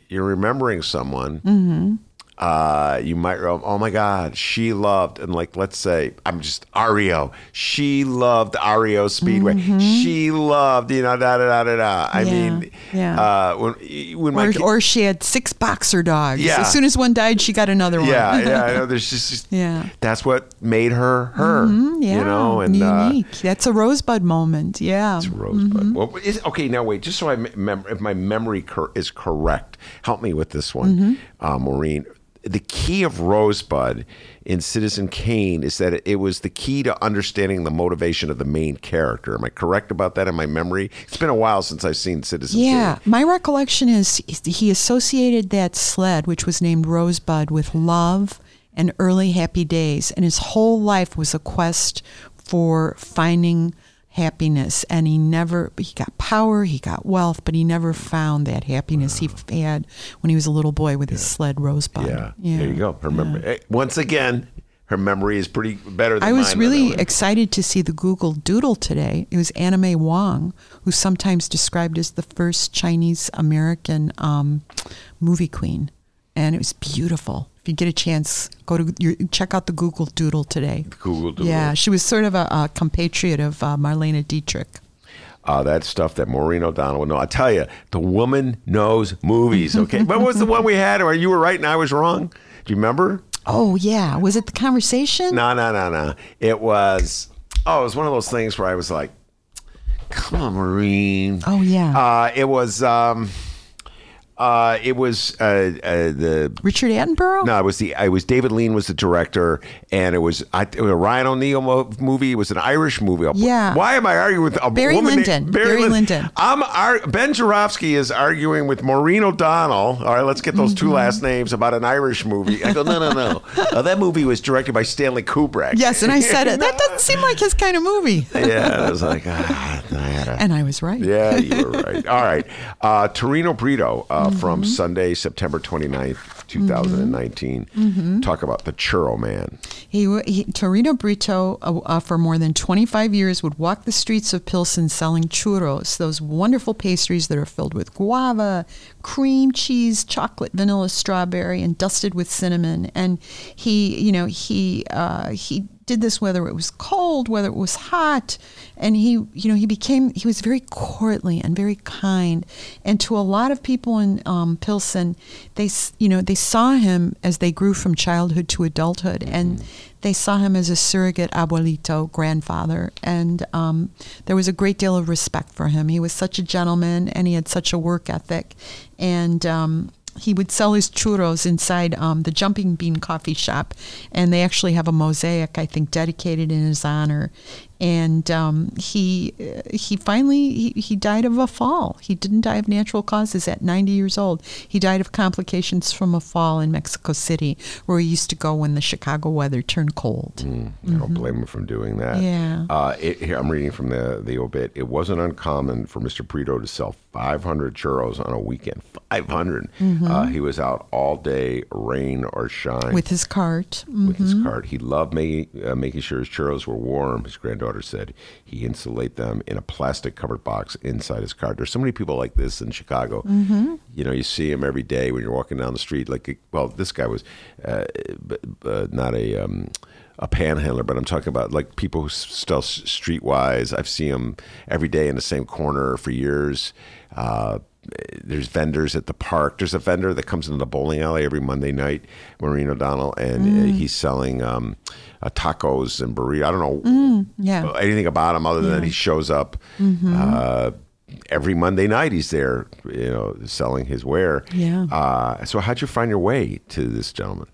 S4: you're remembering someone, mm-hmm. Uh, you might go, oh my God, she loved, and like, let's say, I'm just Ario. She loved Ario Speedway. She loved, you know, da da da da da. I
S5: Yeah,
S4: mean,
S5: yeah.
S4: uh, when when my
S5: Or,
S4: kid-
S5: or she had six boxer dogs.
S4: Yeah.
S5: As soon as one died, she got another one.
S4: yeah, yeah, I know. There's just, just-
S5: Yeah.
S4: That's what made her her.
S5: Mm, yeah.
S4: you know, and uh,
S5: unique. That's a rosebud moment. Yeah.
S4: It's Rosebud. Well, is, okay, now wait. Just so I mem- if my memory cor- is correct, help me with this one, uh, Maureen. The key of Rosebud in Citizen Kane is that it was the key to understanding the motivation of the main character. Am I correct about that in my memory? It's been a while since I've seen Citizen
S5: Yeah,
S4: Kane.
S5: my recollection is he associated that sled, which was named Rosebud, with love and early happy days, and his whole life was a quest for finding happiness. And he never he got power, he got wealth, but he never found that happiness he had when he was a little boy with his sled Rosebud.
S4: Yeah. there you go. Her memory. eh, Once again, her memory is pretty better than
S5: I was really excited to see the Google Doodle today. It was May Wong, who's sometimes described as the first Chinese American um, movie queen, and it was beautiful. If you get a chance, go to your, check out the Google Doodle today.
S4: Google Doodle.
S5: Yeah, she was sort of a, a compatriot of uh, Marlene Dietrich.
S4: Uh, that stuff that Maureen O'Donnell would know. I tell you, the woman knows movies. Okay, what was the one we had where you were right and I was wrong? Do you remember?
S5: Oh yeah, was it the conversation?
S4: No, no, no, no. It was. Oh, it was one of those things where I was like, "Come on, Maureen."
S5: Oh, yeah.
S4: Uh, it was. Um, uh, it was uh, uh, the
S5: Richard Attenborough.
S4: no, it was the. It was David Lean was the director, and it was, I, it was a Ryan O'Neal mo- movie. It was an Irish movie.
S5: Yeah.
S4: Why am I arguing with a
S5: Barry
S4: woman named-
S5: Lyndon. Barry
S4: Lyn-
S5: Lyndon.
S4: I'm ar- Ben Joravsky is arguing with Maureen O'Donnell. All right, let's get those
S5: Mm-hmm.
S4: two last names about an Irish movie. I go, no, no, no. Uh, that movie was directed by Stanley Kubrick.
S5: Yes, and I said it. That doesn't seem like his kind of movie.
S4: yeah, I was like, ah, I had a-
S5: And I was right.
S4: yeah, you were right. All right. Uh, Torino Brito uh,
S5: Mm-hmm.
S4: from Sunday, September 29th, 2019.
S5: Mm-hmm.
S4: Talk about the Churro Man.
S5: He, he Torino Brito, uh, uh, for more than 25 years, would walk the streets of Pilsen selling churros, those wonderful pastries that are filled with guava, cream cheese, chocolate, vanilla, strawberry, and dusted with cinnamon. And he, you know, he uh, he did this whether it was cold, whether it was hot, and he, you know, he became he was very courtly and very kind. And to a lot of people in um, Pilsen, they, you know, they saw him as they grew from childhood to adulthood, and they saw him as a surrogate abuelito, grandfather, and um, there was a great deal of respect for him. He was such a gentleman, and he had such a work ethic, and um, he would sell his churros inside um, the Jumping Bean Coffee Shop, and they actually have a mosaic, I think, dedicated in his honor. And um, he he finally he, he died of a fall. He didn't die of natural causes at 90 years old. He died of complications from a fall in Mexico City, where he used to go when the Chicago weather turned cold.
S4: Mm, I don't blame him for doing that.
S5: Yeah.
S4: Uh, it, here, I'm reading from the, the obit. It wasn't uncommon for Mr. Brito to sell 500 churros on a weekend. 500. Uh, he was out all day, rain or shine.
S5: With his cart.
S4: with his cart. He loved making, uh, making sure his churros were warm. His granddaughter said he insulate them in a plastic covered box inside his car. There's so many people like this in Chicago. You know, you see him every day when you're walking down the street. Like, well, this guy was uh, b- b- not a. Um, a panhandler, but I'm talking about like people who still streetwise. I've seen them every day in the same corner for years. Uh, there's vendors at the park. There's a vendor that comes into the bowling alley every Monday night, Maureen O'Donnell, and uh, he's selling um, uh, tacos and burritos. I don't know
S5: Yeah.
S4: anything about him other than he shows up uh, every Monday night. He's there, you know, selling his ware.
S5: Yeah.
S4: Uh, so how'd you find your way to this gentleman?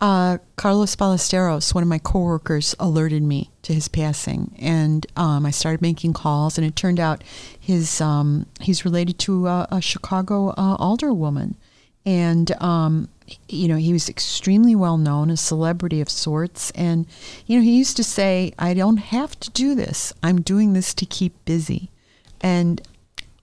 S5: Uh, Carlos Ballesteros, one of my coworkers, alerted me to his passing, and um, I started making calls. And it turned out his um, he's related to a, a Chicago uh, alderwoman, and um, you know he was extremely well known, a celebrity of sorts. And you know he used to say, "I don't have to do this. I'm doing this to keep busy." And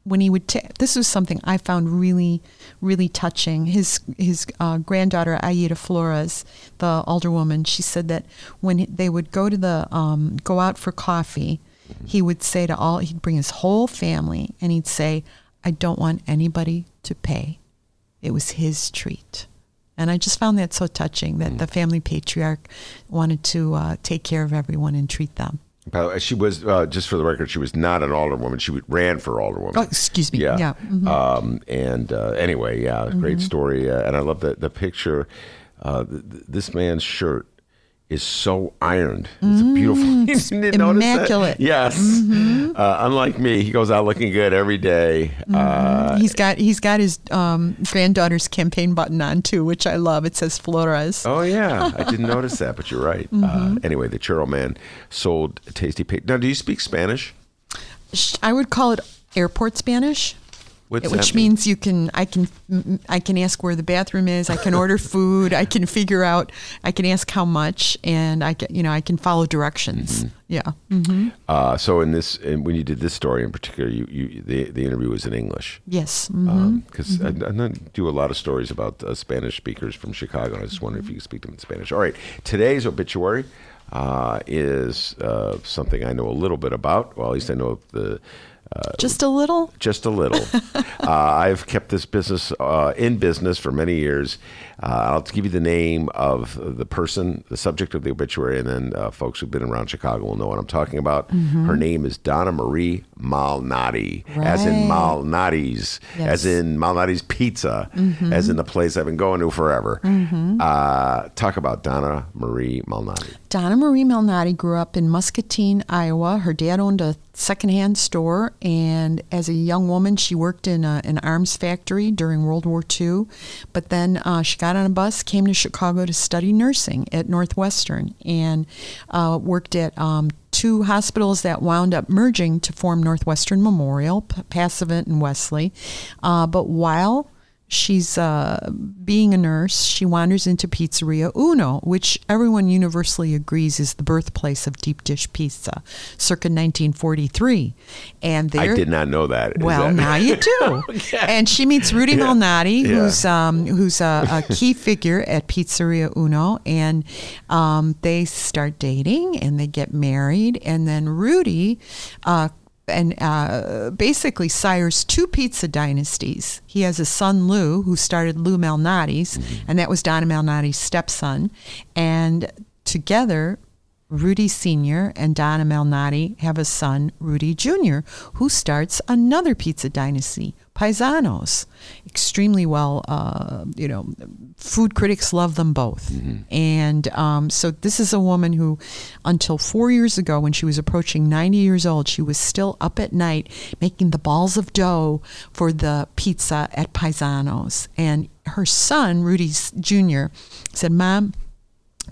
S5: when he would ta this was something I found really, really touching. His his uh, granddaughter Aida Flores, the alderwoman, she said that when they would go to the um, go out for coffee, he would say to all he'd bring his whole family and he'd say, "I don't want anybody to pay. It was his treat." And I just found that so touching that the family patriarch wanted to uh, take care of everyone and treat them.
S4: By the way, she was uh, just for the record, she was not an alderwoman. She ran for alderwoman.
S5: Oh, excuse me.
S4: Yeah.
S5: Yeah. mhm.
S4: Um, and uh, anyway, yeah, great story. Uh, and I love the, the picture. Uh, th- this man's shirt is so ironed. It's beautiful. Didn't notice that?
S5: immaculate.
S4: Yes. Uh, unlike me, he goes out looking good every day. Uh,
S5: he's got he's got his um, granddaughter's campaign button on too, which I love. It says Flores.
S4: Oh yeah, I didn't notice that, but you're right. Uh, anyway, the churro man sold tasty pig. Now, do you speak Spanish?
S5: I would call it airport Spanish.
S4: What's
S5: which
S4: that mean?
S5: means you can I can I can ask where the bathroom is. I can order food. I can figure out. I can ask how much, and I can you know I can follow directions. Yeah. hmm
S4: Uh, so in this, in, when you did this story in particular, you, you the the interview was in English.
S5: Yes.
S4: because I, I don't a lot of stories about uh, Spanish speakers from Chicago. I just wonder if you could speak to them in Spanish. All right, today's obituary uh, is uh, something I know a little bit about. Well, at least I know the.
S5: Just a little.
S4: Just a little. uh, I've kept this business uh, in business for many years. Uh, I'll give you the name of the person, the subject of the obituary, and then uh, folks who've been around Chicago will know what I'm talking about. Her name is Donna Marie Malnati, as in
S5: Right.
S4: Malnati's, as in Malnati's Pizza, as in the place I've been going to forever. Uh, talk about Donna Marie Malnati.
S5: Donna Marie Malnati grew up in Muscatine, Iowa. Her dad owned a secondhand store, and as a young woman, she worked in a, an arms factory during World War II. But then uh, she got on a bus, came to Chicago to study nursing at Northwestern, and uh, worked at um, two hospitals that wound up merging to form Northwestern Memorial, P- Passavant and Wesley. Uh, but while she's uh, being a nurse, she wanders into Pizzeria Uno, which everyone universally agrees is the birthplace of deep dish pizza, circa 1943. And there,
S4: I did not know that. Is
S5: well,
S4: that-
S5: now you do. And she meets Rudy Malnati,
S4: Yeah.
S5: who's um, who's a, a key figure at Pizzeria Uno, and um, they start dating and they get married, and then Rudy. Uh, and uh, basically sires two pizza dynasties. He has a son, Lou, who started Lou Malnati's, and that was Donna Malnati's stepson. And together, Rudy Sr. and Donna Malnati have a son, Rudy Jr., who starts another pizza dynasty, Pizano's. Extremely well, uh, you know, food critics love them both. And um, so this is a woman who, until four years ago, when she was approaching 90 years old, she was still up at night making the balls of dough for the pizza at Pizano's. And her son, Rudy Jr., said, Mom,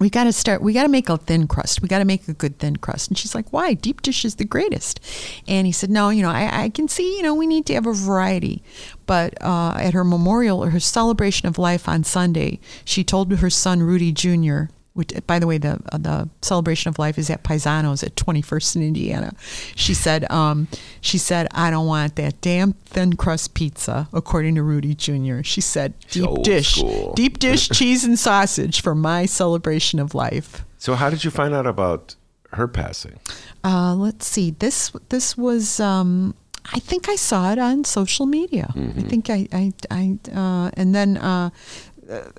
S5: we got to start we got to make a thin crust. We got to make a good thin crust. And she's like why? Deep dish is the greatest. And he said no you know i, I can see you know we need to have a variety. But uh, at her memorial or her celebration of life on sunday she told her son rudy jr which, by the way, the uh, the celebration of life is at Pizano's at 21st in Indiana. She said, um, she said, I don't want that damn thin crust pizza, according to Rudy Jr. She said, deep
S4: Old
S5: dish,
S4: school.
S5: deep dish cheese and sausage for my celebration of life.
S4: So, how did you find out about her passing?
S5: Uh, let's see. This this was. Um, I think I saw it on social media. I think I I, I uh, and then uh,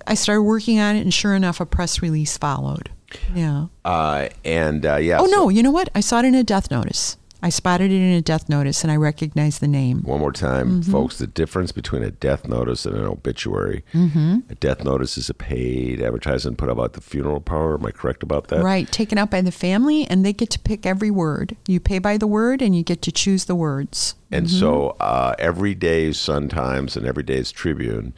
S5: I started working on it, and sure enough, a press release followed. Yeah.
S4: Uh, and uh, yeah.
S5: Oh
S4: so-
S5: no! You know what? I saw it in a death notice. I spotted it in a death notice, and I recognized the name.
S4: One more time,
S5: Mm-hmm.
S4: folks. The difference between a death notice and an obituary.
S5: Mm-hmm.
S4: A death notice is a paid advertisement put out about the funeral power. Am I correct about that?
S5: Right, taken out by the family, and they get to pick every word. You pay by the word, and you get to choose the words.
S4: And
S5: Mm-hmm.
S4: so, uh, every day's Sun Times and every day's Tribune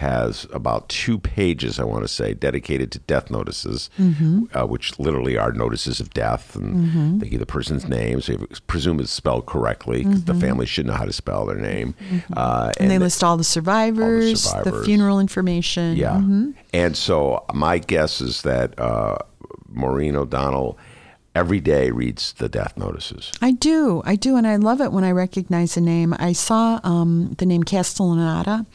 S4: has about two pages, I want to say, dedicated to death notices,
S5: Mm-hmm.
S4: uh, which literally are notices of death, and they give the person's name, so you presume it's spelled correctly because the family should know how to spell their name. Uh,
S5: Mm-hmm. And, they
S4: the-
S5: list all the survivors, the
S4: survivors.
S5: funeral information.
S4: Yeah.
S5: Mhm.
S4: And so my guess is that uh, Maureen O'Donnell every day reads the death notices.
S5: I do, I do, and I love it when I recognize a name. I saw um, the name Castellaneta,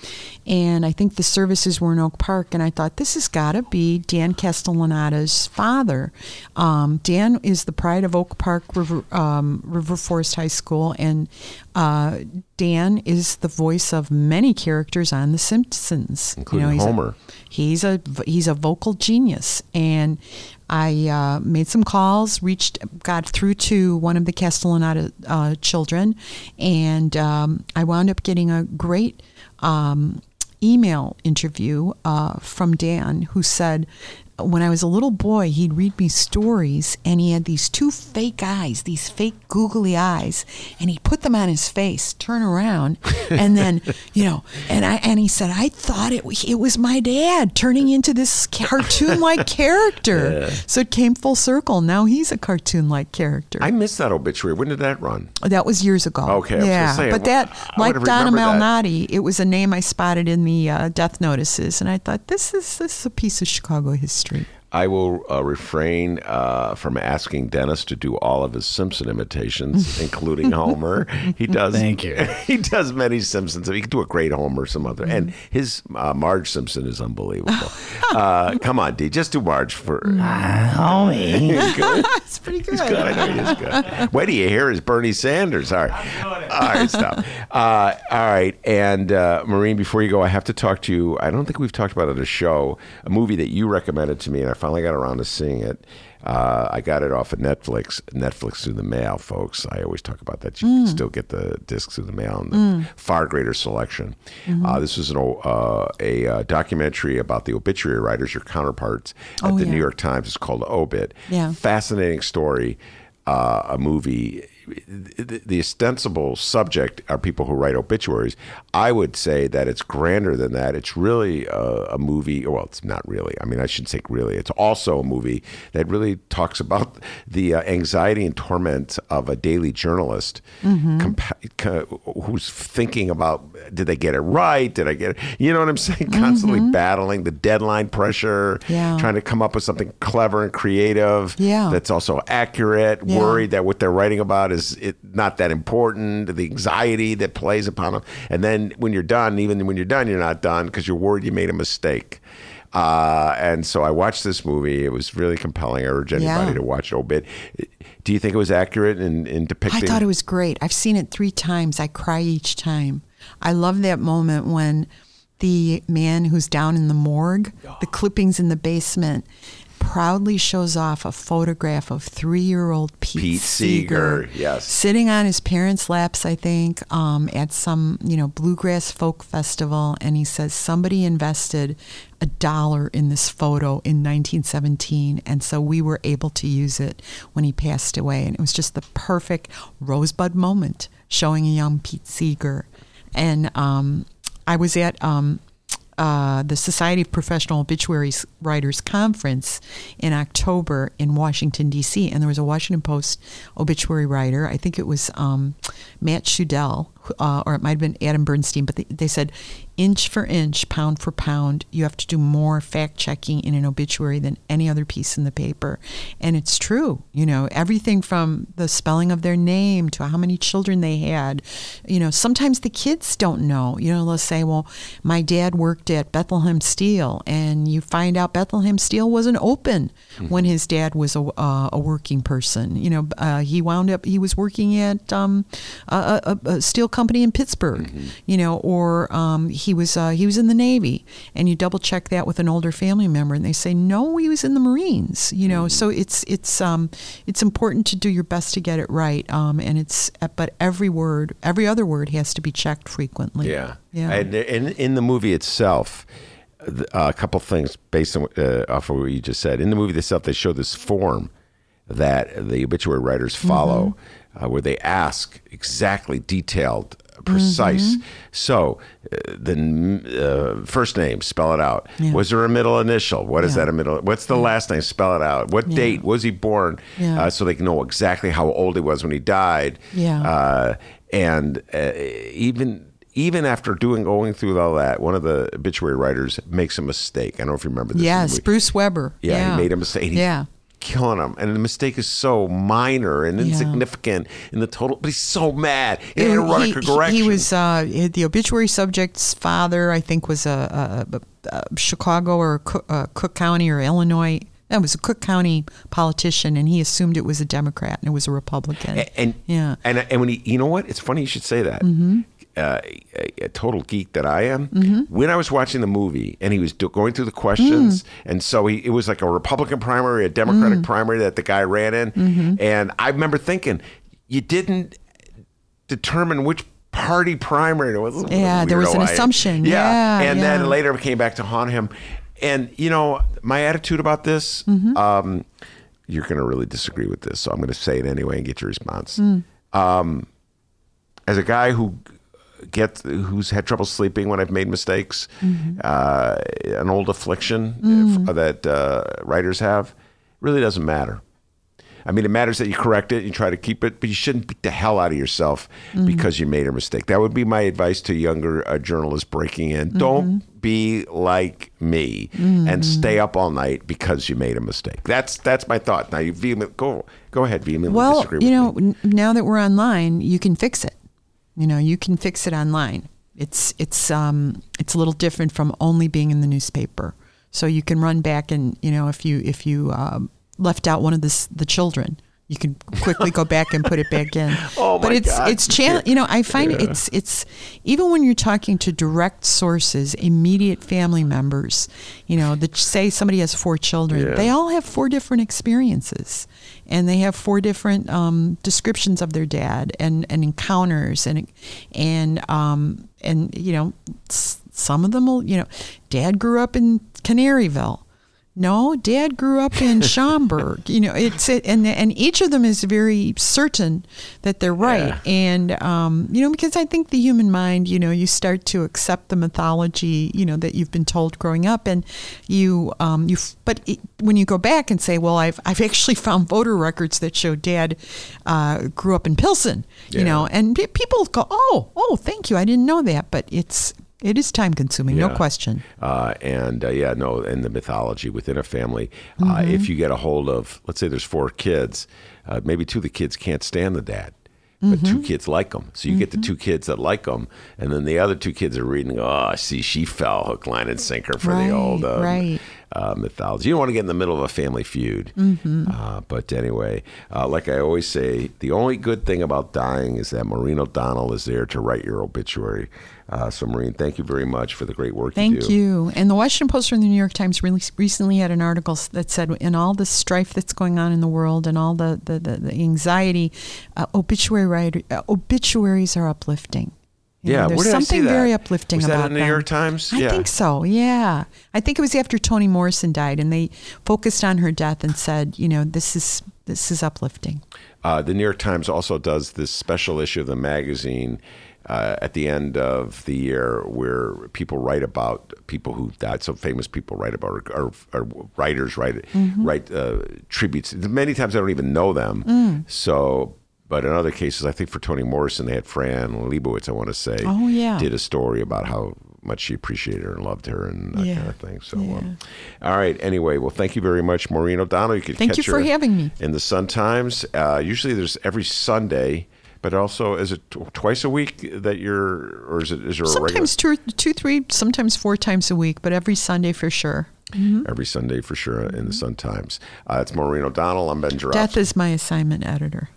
S5: and I think the services were in Oak Park, and I thought this has got to be Dan Castellaneta's father. Um, Dan is the pride of Oak Park River, um, River Forest High School, and uh, Dan is the voice of many characters on The Simpsons,
S4: Including
S5: he's a-
S4: Homer.
S5: he's a he's a vocal genius and I uh, made some calls, reached, got through to one of the Castellaneta uh, children, and um, I wound up getting a great um, email interview uh, from Dan, who said, when I was a little boy, he'd read me stories, and he had these two fake eyes, these fake googly eyes, and he'd put them on his face, turn around, and then, you know, and I and he said, I thought it was- it was my dad turning into this cartoon-like character. So it came full circle. Now he's a cartoon-like character.
S4: I missed that obituary. When did that run?
S5: That was years ago.
S4: Okay, I was
S5: yeah,
S4: say,
S5: but
S4: I
S5: that,
S4: would've
S5: like Donna. Malnati, it was a name I spotted in the uh, death notices, and I thought this is this is a piece of Chicago history. Street.
S4: I will uh, refrain uh, from asking Dennis to do all of his Simpson imitations, including Homer. He does.
S2: Thank you.
S4: He does many Simpsons. He can do a great Homer, or some other, and his uh, Marge Simpson is unbelievable. uh, come on, D, just do Marge for.
S2: Homie.
S5: it's pretty good.
S4: He's good, I know he is good. Wait till you hear his Bernie Sanders. All right. All right, stop. Uh, all right. And uh, Maureen, before you go, I have to talk to you. I don't think we've talked about it on a show, a movie that you recommended to me, and I finally got around to seeing it. Uh, I got it off of Netflix, Netflix through the mail, folks. I always talk about that. You can still get the discs through the mail and the far greater selection. Uh, this is an, uh, a uh, documentary about the obituary writers, your counterparts at
S5: Oh,
S4: the
S5: yeah.
S4: New York Times. It's called Obit.
S5: Yeah.
S4: Fascinating story, uh, a movie. The, the ostensible subject are people who write obituaries. I would say that it's grander than that. It's really a, a movie. Well, it's not really. I mean, I shouldn't say really. It's also a movie that really talks about the uh, anxiety and torment of a daily journalist compa- co- who's thinking about did they get it right? Did I get it? You know what I'm saying? Constantly battling the deadline pressure,
S5: Yeah.
S4: trying to come up with something clever and creative
S5: Yeah.
S4: that's also accurate,
S5: Yeah.
S4: worried that what they're writing about is it not that important, the anxiety that plays upon them. And then when you're done, even when you're done, you're not done because you're worried you made a mistake. Uh, and so I watched this movie. It was really compelling. I urge anybody
S5: Yeah.
S4: to watch Obit. Do you think it was accurate in, in depicting?
S5: I thought it was great. I've seen it three times. I cry each time. I love that moment when the man who's down in the morgue, the clippings in the basement, proudly shows off a photograph of three-year-old Pete,
S4: Pete Seeger, yes.
S5: sitting on his parents' laps, I think, um, at some you know bluegrass folk festival, and he says somebody invested a dollar in this photo in 1917, and so we were able to use it when he passed away, and it was just the perfect rosebud moment showing a young Pete Seeger, and um, I was at um, uh, the Society of Professional Obituary Writers Conference in October in Washington, D.C., and there was a Washington Post obituary writer. I think it was um, Matt Schudel, uh, or it might have been Adam Bernstein, but they, they said inch for inch, pound for pound, you have to do more fact checking in an obituary than any other piece in the paper. And it's true. You know, everything from the spelling of their name to how many children they had. You know, sometimes the kids don't know. You know, they'll say, well, my dad worked at Bethlehem Steel, and you find out Bethlehem Steel wasn't open mm-hmm. when his dad was a, uh, a working person. You know, uh, he wound up, he was working at um, a, a, a, steel company in Pittsburgh, mm-hmm. you know, or um, he was uh, he was in the Navy, and you double check that with an older family member, and they say no, he was in the Marines. You know, mm-hmm. so it's it's um, it's important to do your best to get it right, um, and it's but every word, every other word has to be checked frequently.
S4: Yeah, yeah. And in in the movie itself. Uh, a couple things based on uh, off of what you just said. In the movie itself, they show this form that the obituary writers follow, mm-hmm. uh, where they ask exactly detailed precise. Mm-hmm. So, uh, the uh, first name, spell it out. Yeah. Was there a middle initial? What is yeah. that a middle? What's the yeah. last name? Spell it out. What date was he born? Uh, so they can know exactly how old he was when he died.
S5: Yeah.
S4: Uh, and uh, even even after doing going through all that, one of the obituary writers makes a mistake. I don't know if you remember this.
S5: Yes. Bruce Weber.
S4: Yeah, he made a mistake. He,
S5: yeah
S4: killing him, and the mistake is so minor and insignificant yeah. in the total. But he's so mad. He had to run he, a correction.
S5: He was uh, the obituary subject's father. I think was a, a, a Chicago or Cook, uh, Cook County or Illinois. That was a Cook County politician, and he assumed it was a Democrat and it was a Republican.
S4: And, and
S5: yeah,
S4: and and when he, you know what? It's funny you should say that.
S5: Mm-hmm
S4: uh, a, a, total geek that I am, mm-hmm. when I was watching the movie and he was do- going through the questions, mm. and so he, it was like a Republican primary, a Democratic mm. primary that the guy ran in,
S5: mm-hmm.
S4: and I remember thinking, you didn't determine which party primary it was.
S5: Yeah, there was an assumption. Yeah,
S4: yeah and
S5: yeah.
S4: then later it came back to haunt him. And you know, my attitude about this,
S5: mm-hmm.
S4: um, you're going to really disagree with this, so I'm going to say it anyway and get your response.
S5: Mm.
S4: Um, as a guy who get who's had trouble sleeping when I've made mistakes,
S5: mm-hmm.
S4: uh, an old affliction
S5: mm.
S4: that uh, writers have, really doesn't matter. I mean, it matters that you correct it, you try to keep it, but you shouldn't beat the hell out of yourself mm-hmm. because you made a mistake. That would be my advice to younger uh, journalists breaking in. Mm-hmm. Don't be like me
S5: mm-hmm.
S4: and stay up all night because you made a mistake. That's that's my thought. Now you vehement go go ahead vehemently
S5: well,
S4: disagree.
S5: you know, n- now that we're online, you can fix it. You know, you can fix it online. It's it's um it's a little different from only being in the newspaper. So you can run back and you know if you if you uh, left out one of the the children, you can quickly go back and put it back in.
S4: oh
S5: but it's
S4: God.
S5: it's channel. You know, I find yeah. it's it's even when you're talking to direct sources, immediate family members. You know, that say somebody has four children,
S4: yeah.
S5: they all have four different experiences, and they have four different um, descriptions of their dad and, and encounters and and um, and you know some of them will you know dad grew up in Canaryville no, Dad grew up in Schaumburg. you know, it's it, and and each of them is very certain that they're right. Yeah. And um, you know, because I think the human mind, you know, you start to accept the mythology, you know, that you've been told growing up, and you um, you. But it, when you go back and say, well, I've I've actually found voter records that show Dad uh, grew up in Pilsen, yeah. you know, and people go, oh, oh, thank you, I didn't know that, but it's it is time consuming, yeah. no question.
S4: Uh, and uh, yeah, no, and the mythology within a family. Uh,
S5: mm-hmm.
S4: if you get a hold of, let's say there's four kids, uh, maybe two of the kids can't stand the dad. But
S5: mm-hmm.
S4: two kids like them, so you mm-hmm. get the mm-hmm. two kids that like them, and then the other two kids are reading. Oh, see, she fell hook, line, and sinker for
S5: right,
S4: the old um,
S5: right.
S4: Uh, mythology. You don't want to get in the middle of a family feud.
S5: Mm-hmm.
S4: Uh, but anyway, uh, like I always say, the only good thing about dying is that Maureen O'Donnell is there to write your obituary. Uh, so, Maureen, thank you very much for the great work
S5: thank
S4: you do.
S5: you. And the Washington Post and the New York Times really recently had an article that said, in all the strife that's going on in the world and all the, the, the, the anxiety, uh, obituary writer, uh, obituaries are uplifting.
S4: You yeah,
S5: know, there's something very uplifting
S4: was
S5: about
S4: that in the. New York Times?
S5: I
S4: yeah.
S5: think so. Yeah, I think it was after Toni Morrison died, and they focused on her death and said, you know, this is this is uplifting.
S4: Uh, the New York Times also does this special issue of the magazine uh, at the end of the year where people write about people who died. So famous people write about, or, or, or writers write write uh, tributes. Many times I don't even know them. So, but in other cases, I think for Toni Morrison, they had Fran Lebowitz. I want to say,
S5: Oh, yeah.
S4: did a story about how much she appreciated her and loved her and that
S5: Yeah.
S4: kind of thing. So, um, all right. Anyway, well, thank you very much, Maureen O'Donnell. You can
S5: Thank
S4: catch
S5: you for having me.
S4: in the Sun Times. Uh, usually, there's every Sunday, but also is it twice a week that you're, or is it is there a
S5: Sometimes two, two, three, sometimes four times a week, but every Sunday for sure.
S4: regular every Sunday for sure in the Sun Times? Uh, it's Maureen O'Donnell. I'm Ben Joravsky.
S5: Death is my assignment editor.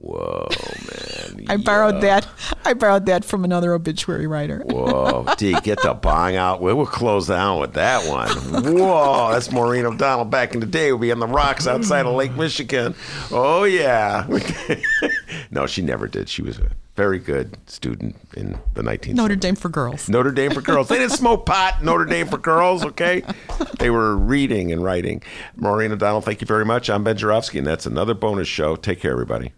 S4: Whoa, man!
S5: I borrowed that. I borrowed that from another obituary writer.
S4: Whoa, D, get the bong out. We will close down with that one. Whoa, that's Maureen O'Donnell back in the day. We'll be on the rocks outside of Lake Michigan. Oh, yeah. no, she never did. She was a very good student in the 19th
S5: Notre Dame for girls.
S4: Notre Dame for girls. They didn't smoke pot. Notre Dame for girls, okay? They were reading and writing. Maureen O'Donnell, thank you very much. I'm Ben Joravsky, and that's another bonus show. Take care, everybody.